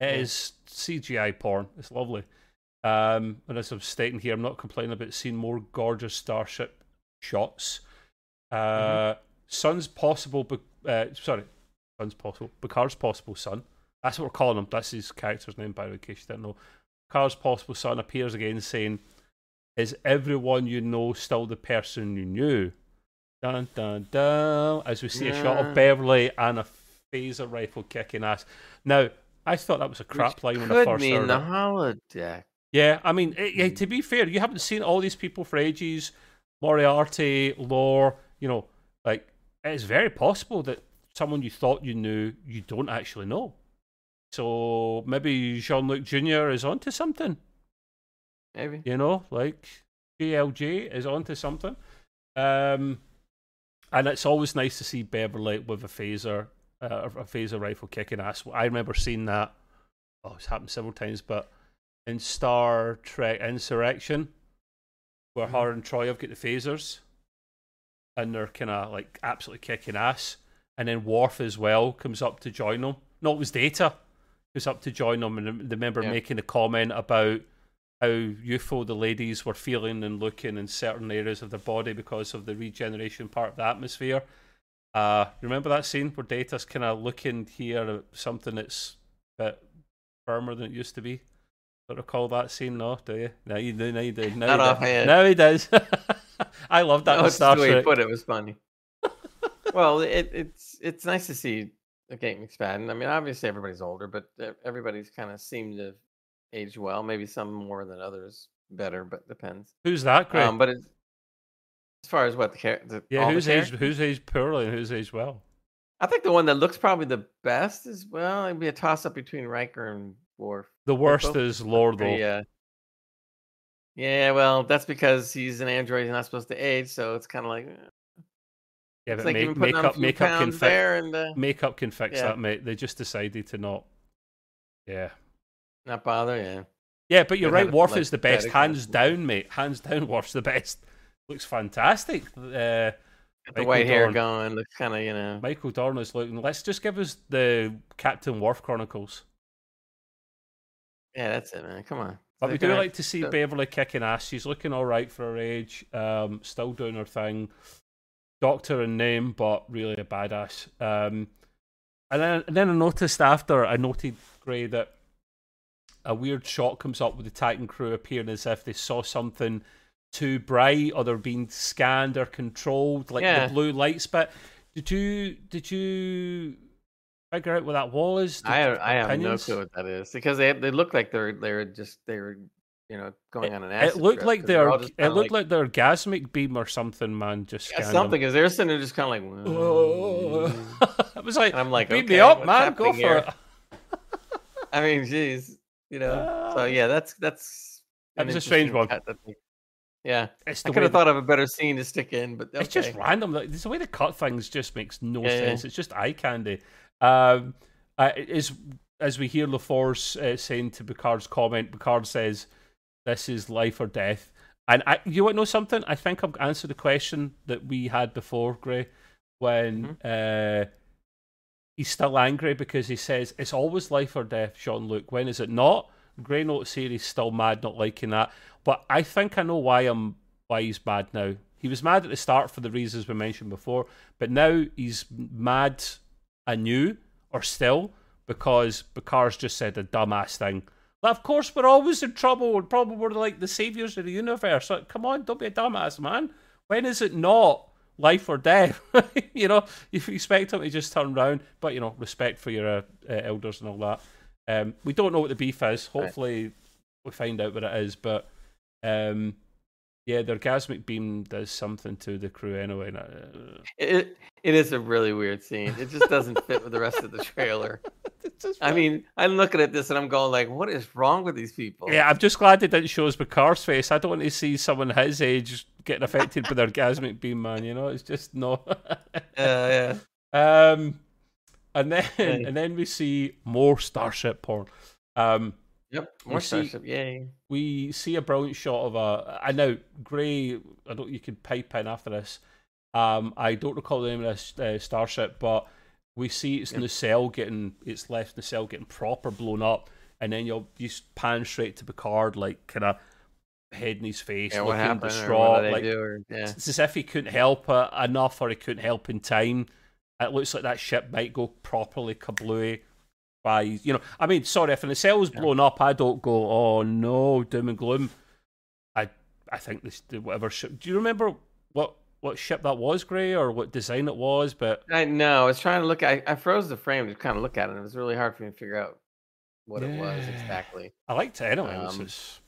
It Yeah. is CGI porn. It's lovely. Um, and as I'm stating here, I'm not complaining about seeing more gorgeous starship shots. Uh, Son's possible. Be- uh, sorry, Sun's possible. Picard's possible son. That's what we're calling him. That's his character's name, by the way, in case you didn't know. Picard's possible son appears again saying, Is everyone you know still the person you knew? Dun dun dun. As we see a shot of Beverly and a phaser rifle kicking ass. Now, I thought that was a crap Which line when I first mean heard the it. holodeck. Yeah, I mean, eh, yeah, to be fair, you haven't seen all these people for ages. Moriarty, Lore, you know, like it's very possible that someone you thought you knew, you don't actually know. So maybe Jean Luc Jr. is onto something, Maybe. you know, like GLJ is onto something. Um, and it's always nice to see Beverly with a phaser, uh, a phaser rifle kicking ass. I remember seeing that. Oh, it's happened several times, but in Star Trek Insurrection, where Mhm. her and Troi have got the phasers, and they're kind of like absolutely kicking ass. And then Worf as well comes up to join them. No, it was Data goes up to join them, and I remember Yeah. making a comment about how youthful the ladies were feeling and looking in certain areas of their body because of the regeneration part of the atmosphere. Uh, remember that scene where Data's kind of looking here at something that's a bit firmer than it used to be? Don't recall that scene, no? Do you? No, you do. No, you do. No, Not you do. offhand. No, he does. I love that No, Star the way you Trek. put it was funny. well, it, it's it's nice to see the Gates McFadden. I mean, obviously everybody's older, but everybody's kind of seemed to age well. Maybe some more than others better, but depends. Who's that, Greg? Um, but as far as what the, char- the yeah, who's aged, who's aged poorly and who's aged well? I think the one that looks probably the best is well, it'd be a toss up between Riker and Worf. The worst is though. Yeah. Yeah, well, that's because he's an android. He's not supposed to age, so it's kind of like eh, Yeah, but like make, even putting on a makeup, makeup can fix and uh, makeup can fix Yeah. that, mate. They just decided to not. Yeah, not bother. Yeah. yeah, but you're They right. Worf like, is the best, hands down, mate. Hands down, Worf's the best. Looks fantastic. Uh, the Michael white hair Dorn. going, looks kind of you know. Michael Dorn is looking. Let's just give us the Captain Worf Chronicles. Yeah, that's it, man. Come on. But we do like to see Beverly kicking ass. She's looking all right for her age. Um, still doing her thing. Doctor in name, but really a badass. Um, and then, and then I noticed after I noted Gray that a weird shot comes up with the Titan crew appearing as if they saw something too bright or they're being scanned or controlled, like Yeah. the blue lights. But did you did you figure out what that was? Did I I have no clue what that is because they they look like they're they're just they were you know going on an It looked like their it looked like, their orgasmic beam or something, man. Just yeah, something because they're sitting there just kind of like. "Whoa." it was like, And I'm like, beam okay, me up, man. Go for here? it. I mean, geez, you know. Ah. so yeah, that's that's. That was a strange one. Yeah, I could have thought of a better scene to stick in, but okay. It's just random. Like, the way they cut things just makes no Yeah, yeah. sense. It's just eye candy. Um, uh, as as we hear LaForge uh, saying to Picard's comment, Picard says, "This is life or death." And I, you want to know something? I think I've answered the question that we had before, Gray, when Mm-hmm. uh, he's still angry because he says it's always life or death. Jean Luc, when is it not? Grey Note series still mad, not liking that. But I think I know why I'm why he's mad now. He was mad at the start for the reasons we mentioned before, but now he's mad anew or still because Picard's just said a dumbass thing. Of course, we're always in trouble. We're probably we're like the saviors of the universe. Like, come on, don't be a dumbass, man. When is it not life or death? you know, you expect him to just turn round, but you know, respect for your uh, uh, elders and all that. Um, we don't know what the beef is. Right. Hopefully, we find out what it is. But um, yeah, the orgasmic beam does something to the crew anyway. uh, It it is a really weird scene. It just doesn't fit with the rest of the trailer. It's just I mean, I'm looking at this and I'm going like, what is wrong with these people? Yeah, I'm just glad they didn't show us Picard's face. I don't want to see someone his age getting affected by the orgasmic beam, man. You know, it's just no. yeah, yeah. um, and then Right. and then we see more Starship porn. Um, Yep. We More see- Starship. Yay. we see a brilliant shot of a. I know Gray. I don't. You could pipe in after this. Um, I don't recall the name of this uh, starship, but we see its Yep. nacelle getting its left nacelle getting proper blown up, and then you'll you just pan straight to Picard, like kind of head in his face, Yeah, looking distraught. what did they like do? Or, yeah. it's as if he couldn't help it enough, or he couldn't help in time. It looks like that ship might go properly kablooey by you know. I mean, sorry if the nacelle's Yeah. blown up, I don't go, oh no, doom and gloom. I I think this the whatever ship. Do you remember what what ship that was, Gray, or what design it was? But I know. I was trying to look. I, I froze the frame to kind of look at it. and It was really hard for me to figure out what it was exactly. I liked it anyway. Um, it's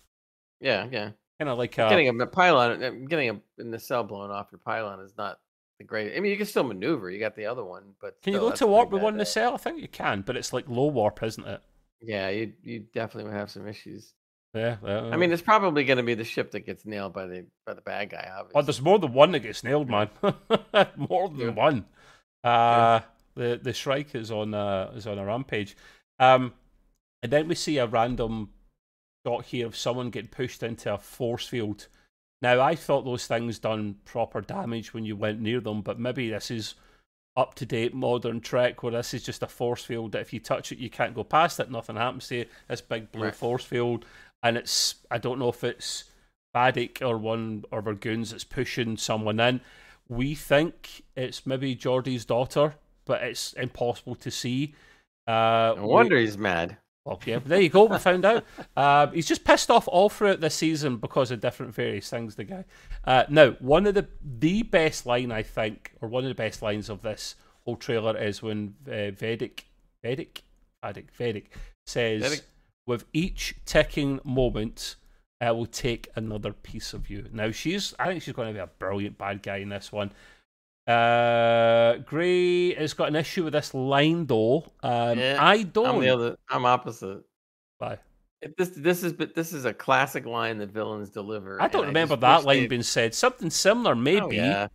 Yeah, yeah. kind of like uh, getting a pylon, getting a nacelle blown off your pylon is not the great. I mean, you can still maneuver. You got the other one, but Can you go to warp with one nacelle? I think you can, but it's like low warp, isn't it? Yeah, you you definitely would have some issues. Yeah. yeah. I mean, it's probably going to be the ship that gets nailed by the by the bad guy. Obviously. Oh, there's more than one that gets nailed, man. more than Yeah. one. Uh, the the Shrike is on uh, is on a rampage. Um, and then we see a random shot here of someone getting pushed into a force field. Now, I thought those things done proper damage when you went near them, but maybe this is up to date modern Trek where this is just a force field that if you touch it, you can't go past it, nothing happens to you. This big blue Right. force field, and it's I don't know if it's Vadic or one of our goons that's pushing someone in. We think it's maybe Geordi's daughter, but it's impossible to see. Uh, No wonder he's mad. Well, yeah, there you go. We found out. Um, he's just pissed off all throughout this season because of different various things. The guy. Uh, now, one of the the best line I think, or one of the best lines of this whole trailer is when uh, Vadic, Vadic, Vadic, Vadic says, Vadic. "With each ticking moment, I will take another piece of you." Now, she's. I think she's going to be a brilliant bad guy in this one. Uh, Gray has got an issue with this line though. Um, Yeah, I don't. I'm the other. I'm opposite. Why? If This this is but this is a classic line that villains deliver. I don't remember just that line they'd- being said. Something similar, maybe. Oh, yeah.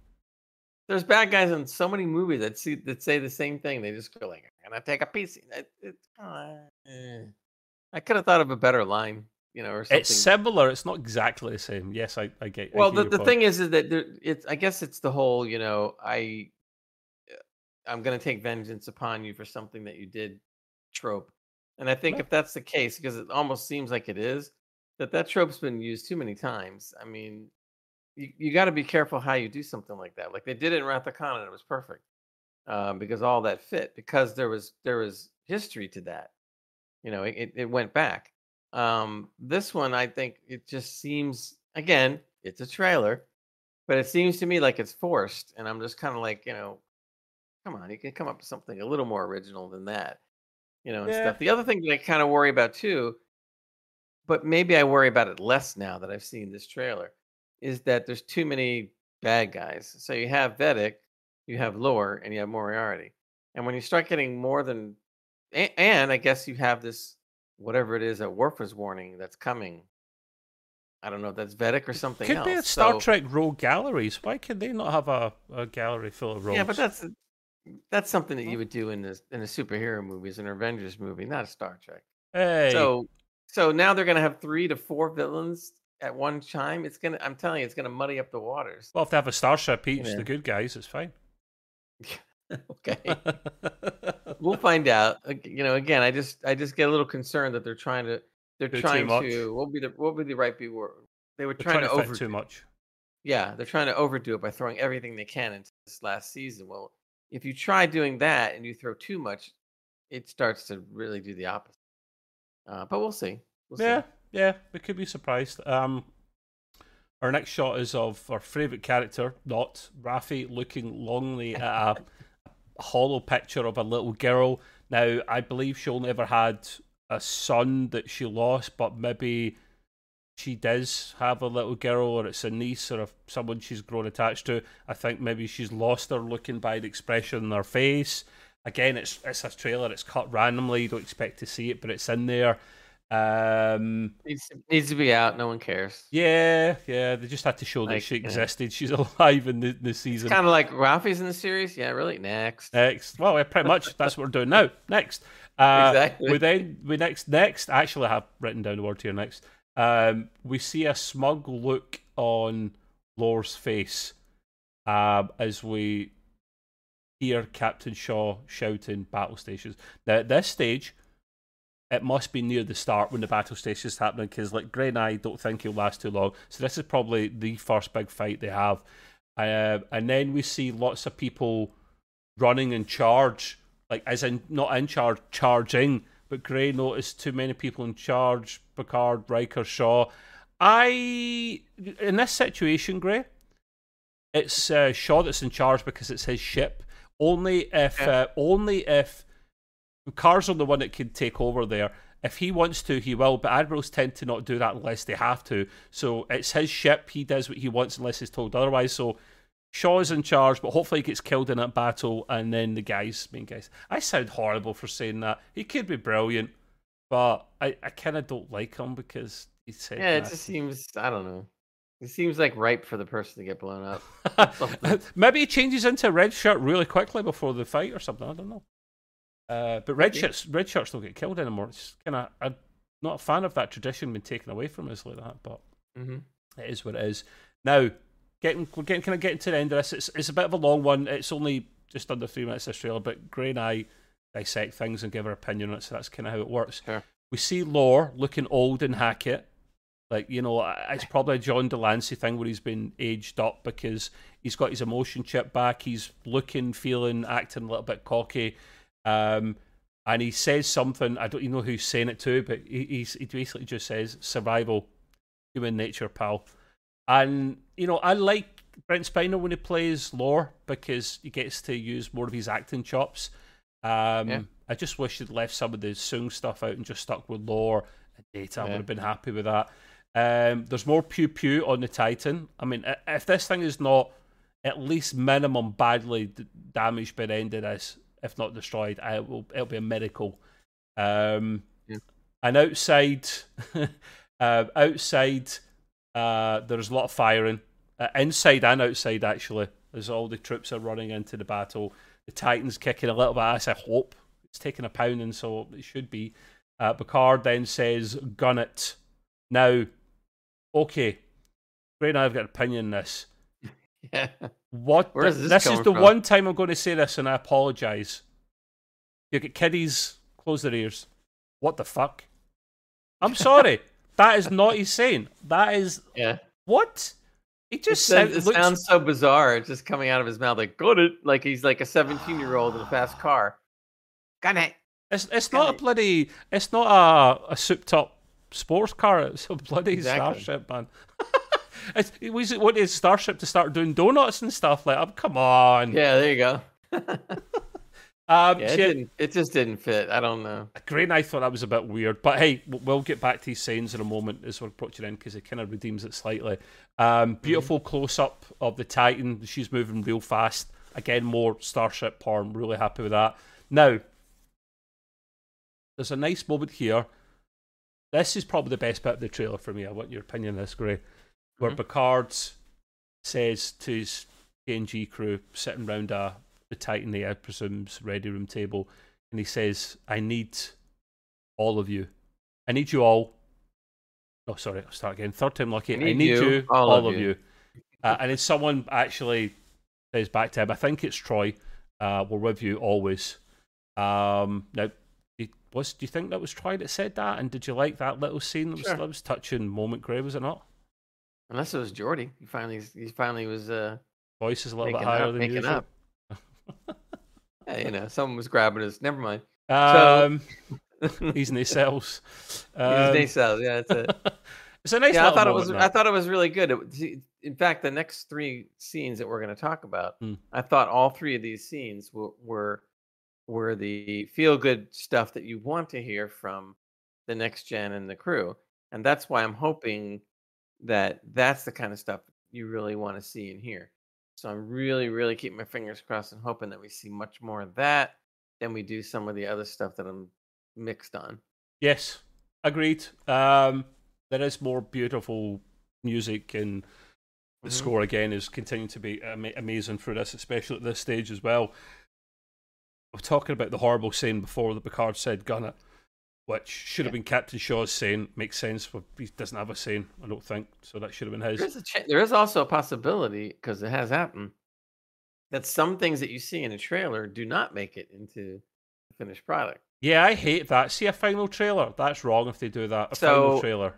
There's bad guys in so many movies that see that say the same thing. They just go like, "I'm gonna take a piece." It, it's kinda, eh. I could have thought of a better line, you know, or something. It's similar. It's not exactly the same. Yes, I, I get. Well, hear the, the thing is, is that there, it's. I guess it's the whole, you know, I, uh, I'm gonna take vengeance upon you for something that you did, trope. And I think Yeah. if that's the case, because it almost seems like it is, that that trope's been used too many times. I mean, you, you got to be careful how you do something like that. Like they did it in Wrath of Khan, and it was perfect um, because all that fit because there was there was history to that. You know, it, it went back. Um, this one, I think it just seems again, it's a trailer, but it seems to me like it's forced, and I'm just kind of like, you know, come on, you can come up with something a little more original than that, you know, and Yeah. stuff. The other thing that I kind of worry about too, but maybe I worry about it less now that I've seen this trailer, is that there's too many bad guys. So you have Vadic, you have Lore, and you have Moriarty. And when you start getting more than, and, and I guess you have this whatever it is that Worf was warning that's coming. I don't know if that's Vadic or something Could else. be a Star So- Trek rogue galleries. Why could they not have a, a gallery full of rogues? Yeah, but that's that's something that you would do in this in a superhero movies, an Avengers movie, not a Star Trek. hey, So so now they're gonna have three to four villains at one time. It's gonna I'm telling you, it's gonna muddy up the waters. well, if they have a starship each, Yeah. the good guys, it's fine. okay. we'll find out. You know, again, I just I just get a little concerned that they're trying to they're Do trying to what would be the what would be the right be word? They were They're trying, to, overdo too much. Yeah, they're trying to overdo it by throwing everything they can into this last season. Well, if you try doing that and you throw too much, it starts to really do the opposite. Uh, but we'll see. We'll Yeah, see. yeah, we could be surprised. Um, our next shot is of our favourite character, not Raffi, looking longly at a hollow picture of a little girl. Now, I believe she only ever had a son that she lost, but maybe she does have a little girl, or it's a niece, or a, someone she's grown attached to. I think maybe she's lost her looking by the expression in her face. Again, it's it's a trailer. It's cut randomly. You don't expect to see it, but it's in there. Um, Needs, to, needs to be out. No one cares. yeah, yeah. They just had to show that Like, she yeah. existed. She's alive in the, the season. Kind of like Raffi's in the series. Yeah, really. Next. Next, well, yeah, pretty much that's what we're doing now. Next, uh, Exactly. We then we next next. I actually have written down the word here. Next, um, we see a smug look on Lore's face um, as we hear Captain Shaw shouting battle stations. Now at this stage, it must be near the start when the battle station is happening because like Gray and I don't think he'll last too long. So this is probably the first big fight they have. Uh, and then we see lots of people running in charge, like as in not in charge, charging. But Gray noticed too many people in charge. Picard, Riker, Shaw. I in this situation, Gray, it's uh, Shaw that's in charge because it's his ship. Only if, Yeah. uh, only if Picard's on the one that can take over there. If he wants to, he will. But admirals tend to not do that unless they have to. So it's his ship. He does what he wants unless he's told otherwise. So Shaw's in charge, but hopefully he gets killed in that battle, and then the guys, main guys. I sound horrible for saying that. He could be brilliant, but I, I kind of don't like him because he said yeah, it just seems. I don't know. It seems like ripe for the person to get blown up. Maybe he changes into a red shirt really quickly before the fight or something. I don't know. Uh, but red shirts, red shirts don't get killed anymore. It's kind of I'm not a fan of that tradition being taken away from us like that, but Mm-hmm. it is what it is. Now, getting we're getting kind of getting to the end of this. It's it's a bit of a long one. It's only just under three minutes this trailer, but Gray and I dissect things and give our opinion on it. So that's kind of how it works. Sure. We see Lore looking old in Hackett. Like you know, it's probably a John de Lancie thing where he's been aged up because he's got his emotion chip back. He's looking, feeling, acting a little bit cocky. Um, and he says something. I don't even know who's saying it to, but he he's, he basically just says survival, human nature, pal. And you know, I like Brent Spiner when he plays Lore because he gets to use more of his acting chops. Um, Yeah. I just wish he'd left some of the Soong stuff out and just stuck with Lore and Data. I would have been happy with that. Um, there's more pew pew on the Titan. I mean, if this thing is not at least minimum badly d- damaged by the end of this, if not destroyed, I will. It'll be a miracle. Um, Yeah. And outside, uh, outside, uh, there's a lot of firing. Uh, inside and outside, actually, as all the troops are running into the battle. The Titans kicking a little bit ass. I hope it's taking a pounding, so it should be. Uh, Picard then says, "Gun it." Now, okay, Gray and I have got an opinion on this. Yeah. What? Where is this this is the from? one time I'm going to say this, and I apologise. You get kiddies, close their ears. What the fuck? I'm sorry. that is not his saying. That is Yeah. what? He It, just it looks- sounds so bizarre. It's just coming out of his mouth like got it, like he's like a 17 year old in a fast car. Got it. It's it's Got not a bloody. It's not a a souped up sports car. It's a bloody Exactly. starship, man. it's, it was it wanted starship to start doing donuts and stuff like. Oh, come on. Yeah, there you go. Um, Yeah, it yeah, didn't. It just didn't fit. I don't know. Great, and I thought that was a bit weird, but hey, we'll get back to his sayings in a moment as we're approaching in because it kind of redeems it slightly. Um, beautiful close up of the Titan. She's moving real fast. Again, more Starship porn. Really happy with that. Now, there's a nice moment here. This is probably the best bit of the trailer for me. I want your opinion on this, Gray. Where Mhm. Picard says to his TNG crew sitting round a the Titan, I presume's ready room table, and he says, "I need all of you. I need you all." Oh, sorry, I'll start again. Third time lucky. I need, you, all, of you. Uh, and then someone actually says back to him, "I think it's Troi. Uh, we're with you always." Um, now, was do you think that was Troi that said that? And did you like that little scene? That was, Sure. that was touching moment, Gray, was it not? Unless it was Geordi. He finally, he finally was. uh Voice is a little bit higher up- than making usual. up. yeah, you know, someone was grabbing his. Never mind. Um, His he's in his cells. Um, name cells. Yeah, that's it. it's a nice. yeah, I thought it was. I thought it was really good. It, in fact, the next three scenes that we're going to talk about, Hmm. I thought all three of these scenes were were, were the feel good stuff that you want to hear from the next gen and the crew, and that's why I'm hoping that that's the kind of stuff you really want to see and hear. So I'm really, really keeping my fingers crossed and hoping that we see much more of that than we do some of the other stuff that I'm mixed on. Yes, agreed. Um, there is more beautiful music, and the Mhm. score again is continuing to be ama- amazing for this, especially at this stage as well. We're talking about the horrible scene before that Picard said "gun it," which should have Yeah. been Captain Shaw's saying. Makes sense. For, he doesn't have a saying, I don't think, so that should have been his. There is, a cha- there is also a possibility because it has happened that some things that you see in a trailer do not make it into the finished product. Yeah, I hate that. See a final trailer. That's wrong if they do that. A final trailer.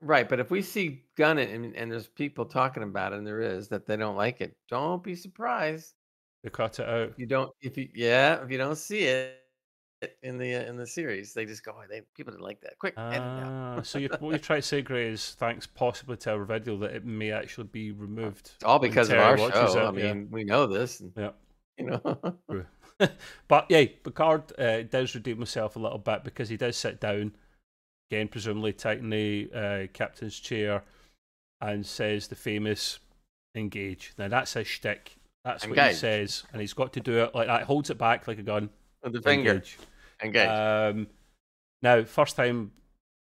Right, but if we see gun it and, and there's people talking about it, and there is that they don't like it, don't be surprised. They cut it out. If you don't, if you yeah, if you don't see it in the uh, in the series, they just go, "Oh, they people didn't like that. Quick, it out." Ah, so you, what you try to say, Gray, is thanks possibly to our video that it may actually be removed. It's all because of our show. it, I yeah. mean, we know this, and, Yeah. you know. but yeah, Picard uh, does redeem himself a little bit because he does sit down, again, presumably taking the uh, captain's chair, and says the famous engage. Now that's his shtick. That's what he says, and he's got to do it like that. Holds it back like a gun. With the finger, Engage. Engage. Um, now, first time,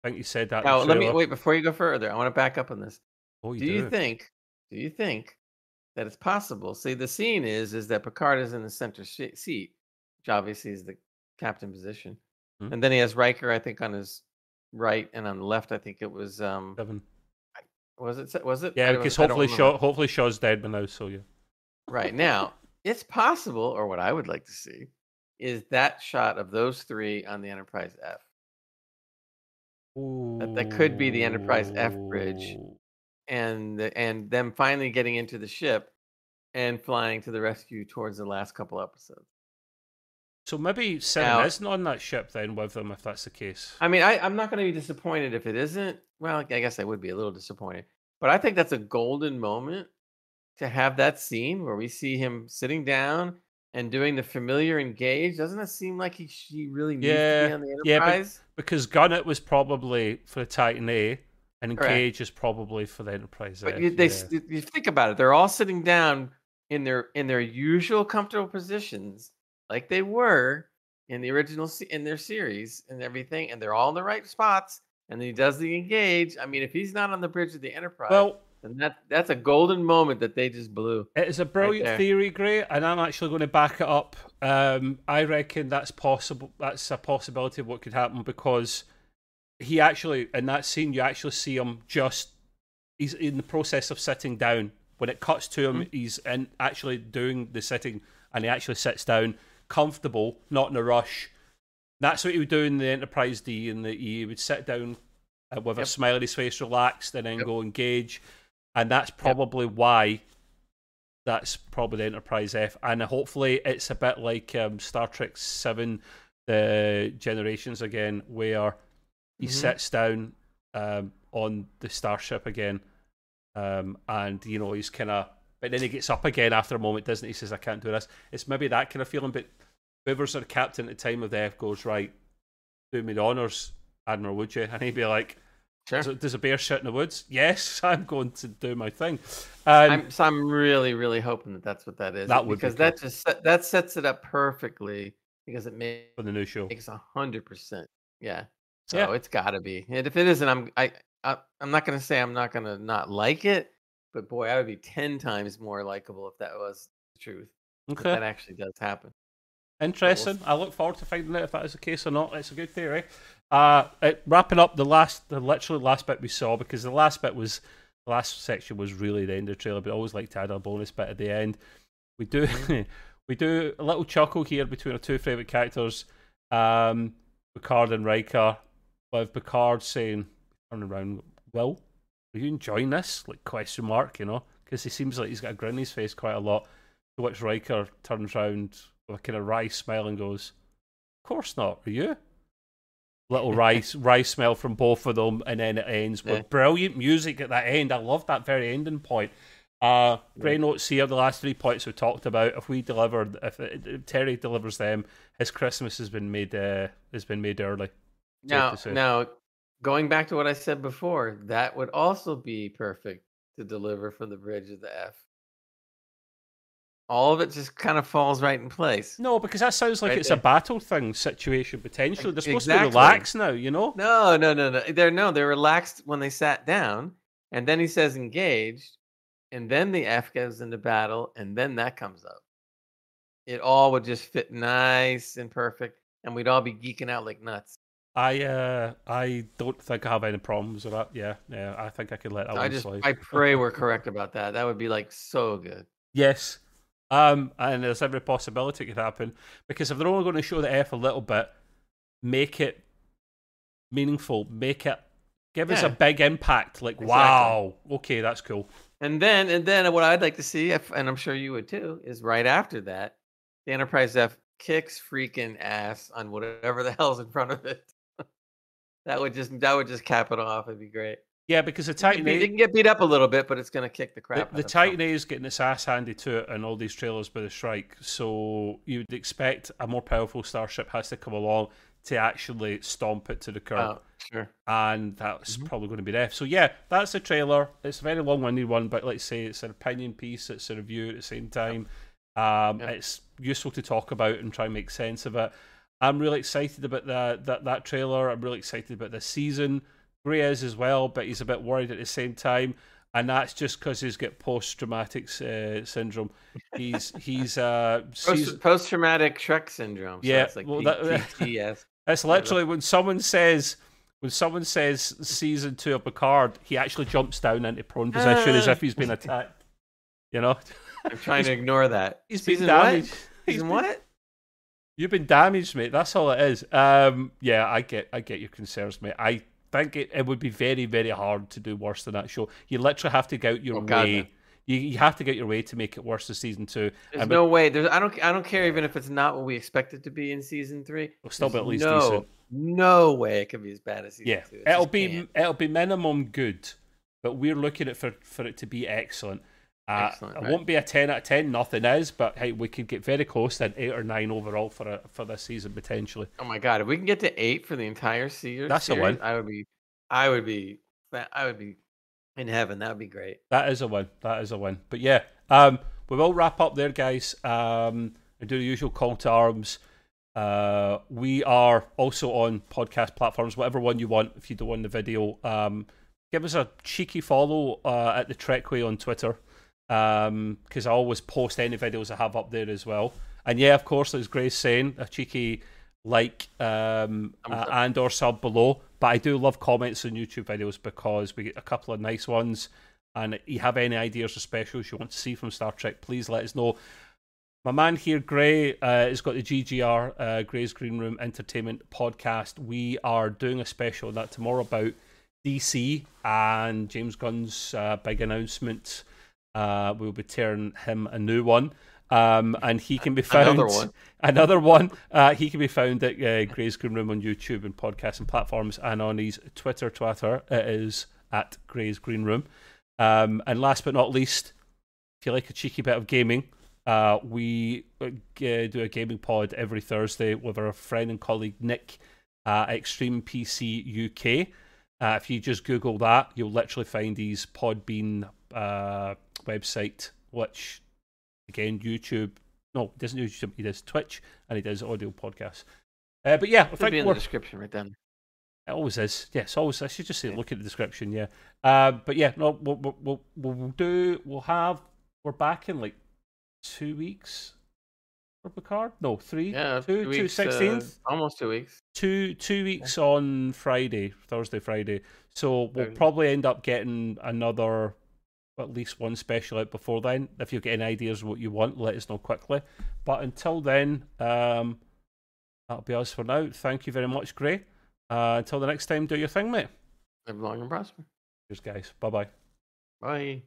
I think you said that. now, let me wait before you go further. I want to back up on this. Oh, you do do, you think do you think that it's possible see the scene is is that picard is in the center se- seat which obviously is the captain position Hmm. and then he has Riker, i think on his right, and on the left, I think it was um Seven. was it was it Yeah, because hopefully. Shaw, hopefully Shaw's dead by now. So yeah. right now it's possible, or what I would like to see is that shot of those three on the Enterprise F. That- that could be the Enterprise F bridge. And the, and them finally getting into the ship and flying to the rescue towards the last couple episodes. So maybe Seven isn't on that ship then with them if that's the case. I mean, I, I'm not going to be disappointed if it isn't. Well, I guess I would be a little disappointed, but I think that's a golden moment to have that scene where we see him sitting down and doing the familiar engage. Doesn't it seem like he she really needs to be on the Enterprise? yeah? Because Gunnet was probably for the Titan A, and Correct. Engage is probably for the Enterprise. But F, you, they, yeah. you think about it; they're all sitting down in their in their usual comfortable positions, like they were in the original in their series and everything, and they're all in the right spots. And then he does the engage. I mean, if he's not on the bridge of the Enterprise, well, then that that's a golden moment that they just blew. It is a brilliant there. theory, Gray, and I'm actually going to back it up. Um, I reckon that's possible. That's a possibility of what could happen because he actually, in that scene, you actually see him just. He's in the process of sitting down. When it cuts to him, he's in actually doing the sitting, and he actually sits down, comfortable, not in a rush. That's what he would do in the Enterprise D, and the he would sit down uh, with a Yep. smile on his face, relaxed, and then Yep. go engage. And that's probably why that's probably the Enterprise F, and hopefully it's a bit like um, Star Trek Seven, the Generations again, where he Mhm. sits down um, on the starship again, um, and you know he's kind of, but then he gets up again after a moment, doesn't he? He says, "I can't do this." It's maybe that kind of feeling, but whoever's the captain at the time of the F goes right, do me the honors, Admiral, would you? And he'd be like. Sure. "Does- Does a bear shit in the woods? Yes, I'm going to do my thing. Um, I'm so I'm really really hoping that that's what that is. That would be because that just that sets it up perfectly because it makes for the new show. makes a hundred percent. Yeah. So Yeah. it's got to be. And if it isn't, I'm I, I I'm not gonna say I'm not gonna not like it, but boy, I would be ten times more likable if that was the truth. Okay. that actually does happen. Interesting. I look forward to finding out if that is the case or not. It's a good theory. Uh, it, wrapping up the last, the literally last bit we saw because the last bit was the last section was really the end of the trailer, but I always like to add a bonus bit at the end. We do, we do a little chuckle here between our two favorite characters, um, Picard and Riker, with Picard saying, turning around, "Will, are you enjoying this?" Like question mark, you know, because he seems like he's got a grin on his face quite a lot. To which Riker turns around with a kind of wry smile and goes, "Of course not. Are you?" Little rice rice smell from both of them, and then it ends with Yeah. brilliant music at that end. I love that very ending point. Uh, Yeah. notes here. The last three points we talked about. If we deliver, if, if Terry delivers them, his Christmas has been made. Uh, has been made early. Now now going back to what I said before, that would also be perfect to deliver from the bridge of the F. All of it just kind of falls right in place. No, because that sounds like Right it's a battle thing situation potentially. They're supposed to Exactly. be relaxed now, you know. No, no, no, no. They're no, they're relaxed when they sat down, and then he says engaged, and then the F goes into battle, and then that comes up. It all would just fit nice and perfect, and we'd all be geeking out like nuts. I uh, I don't think I have any problems with that. Yeah, yeah. I think I could let that I one just, slide. I pray we're correct about that. That would be like so good. Yes. Um, and there's every possibility it could happen because if they're only going to show the F a little bit, make it meaningful, make it give us a big impact. Like, Exactly. wow, okay, that's cool. And then, and then, what I'd like to see, if, and I'm sure you would too, is right after that, the Enterprise F kicks freaking ass on whatever the hell's in front of it. that would just, that would just cap it off. It'd be great. Yeah, because the It Titan it A, can get beat up a little bit, but it's going to kick the the, crap. the out of Titan. A is getting its ass handed to it in all these trailers by the Shrike. So you would expect a more powerful starship has to come along to actually stomp it to the curb. Oh, sure. and that's Mhm. probably going to be the F. So yeah, that's the trailer. It's a very long-winded one, but let's say it's an opinion piece. It's a review at the same time. Um, Yep. It's useful to talk about and try and make sense of it. I'm really excited about that that that trailer. I'm really excited about this season. Gray is as well, but he's a bit worried at the same time, and that's just because he's got post-traumatic uh, syndrome. He's he's uh Post traumatic Trek syndrome. So Yeah, It's like well, that- PTS. It's literally when someone says when someone says season two of Picard, he actually jumps down into prone position as if he's been attacked. You know, I'm trying to ignore that. he's been damaged. What? He's Season been- what? You've been damaged, mate. That's all it is. Um, yeah, I get, I get your concerns, mate. I think it, it would be very, very hard to do worse than that show. You literally have to go out your Oh, God, way. no. You, you have to get your way to make it worse than season two. There's mean, no way. There's I don't I don't care even if it's not what we expect it to be in season three. It'll still be at least no, decent. No way it could be as bad as season Yeah, two. It it'll be can't. it'll be minimum good, but we're looking at for for it to be excellent. Uh, Excellent, it right. won't be a ten out of ten. Nothing is, but hey, we could get very close to an eight or nine overall for a, for this season potentially. Oh my god! If we can get to eight for the entire series, That's a series, win. I would be, I would be, I would be in heaven. That would be great. That is a win. That is a win. But yeah, um, we will wrap up there, guys. Um, and do the usual call to arms. Uh, we are also on podcast platforms, whatever one you want. If you don't want the video, um, give us a cheeky follow uh, at the Trek Way on Twitter because I always post any videos I have up there as well. And yeah, of course, as Gray's saying, a cheeky like um, uh, and or sub below. But I do love comments on YouTube videos because we get a couple of nice ones. And if you have any ideas or specials you want to see from Star Trek, please let us know. My man here, Gray, uh, has got the GGR, uh, Gray's Green Room Entertainment podcast. We are doing a special on that tomorrow about DC and James Gunn's uh, big announcement. Uh, we'll be tearing him a new one. Um, and he can be found Another one. another one. Uh, he can be found at uh, Gray's Green Room on YouTube and podcasting platforms, and on his Twitter, Twitter, it is at Gray's Green Room. Um, and last but not least, if you like a cheeky bit of gaming, uh, we uh, do a gaming pod every Thursday with our friend and colleague Nick uh, at Extreme PC UK. Uh, if you just Google that, you'll literally find these Podbean uh, website, which again YouTube. No, he doesn't do YouTube. He does Twitch and he does audio podcasts. Uh, but yeah, I Should think be in the description right then. it always is. Yes, always. I should just say, Yeah. look at the description. Yeah. Uh, but yeah, no, we'll, we'll, we'll, we'll do. We'll have. We're back in like two weeks for Picard. No, three. Yeah, two, two two weeks, uh, sixteenth. almost two weeks. two two weeks on Friday, Thursday, Friday. So we'll probably end up getting another, at least one special out before then. If you've got any ideas of what you want, let us know quickly. But until then, um, that'll be us for now. Thank you very much, Gray. Uh, until the next time, do your thing, mate. Live long and prosper. Cheers, guys. Bye bye. Bye.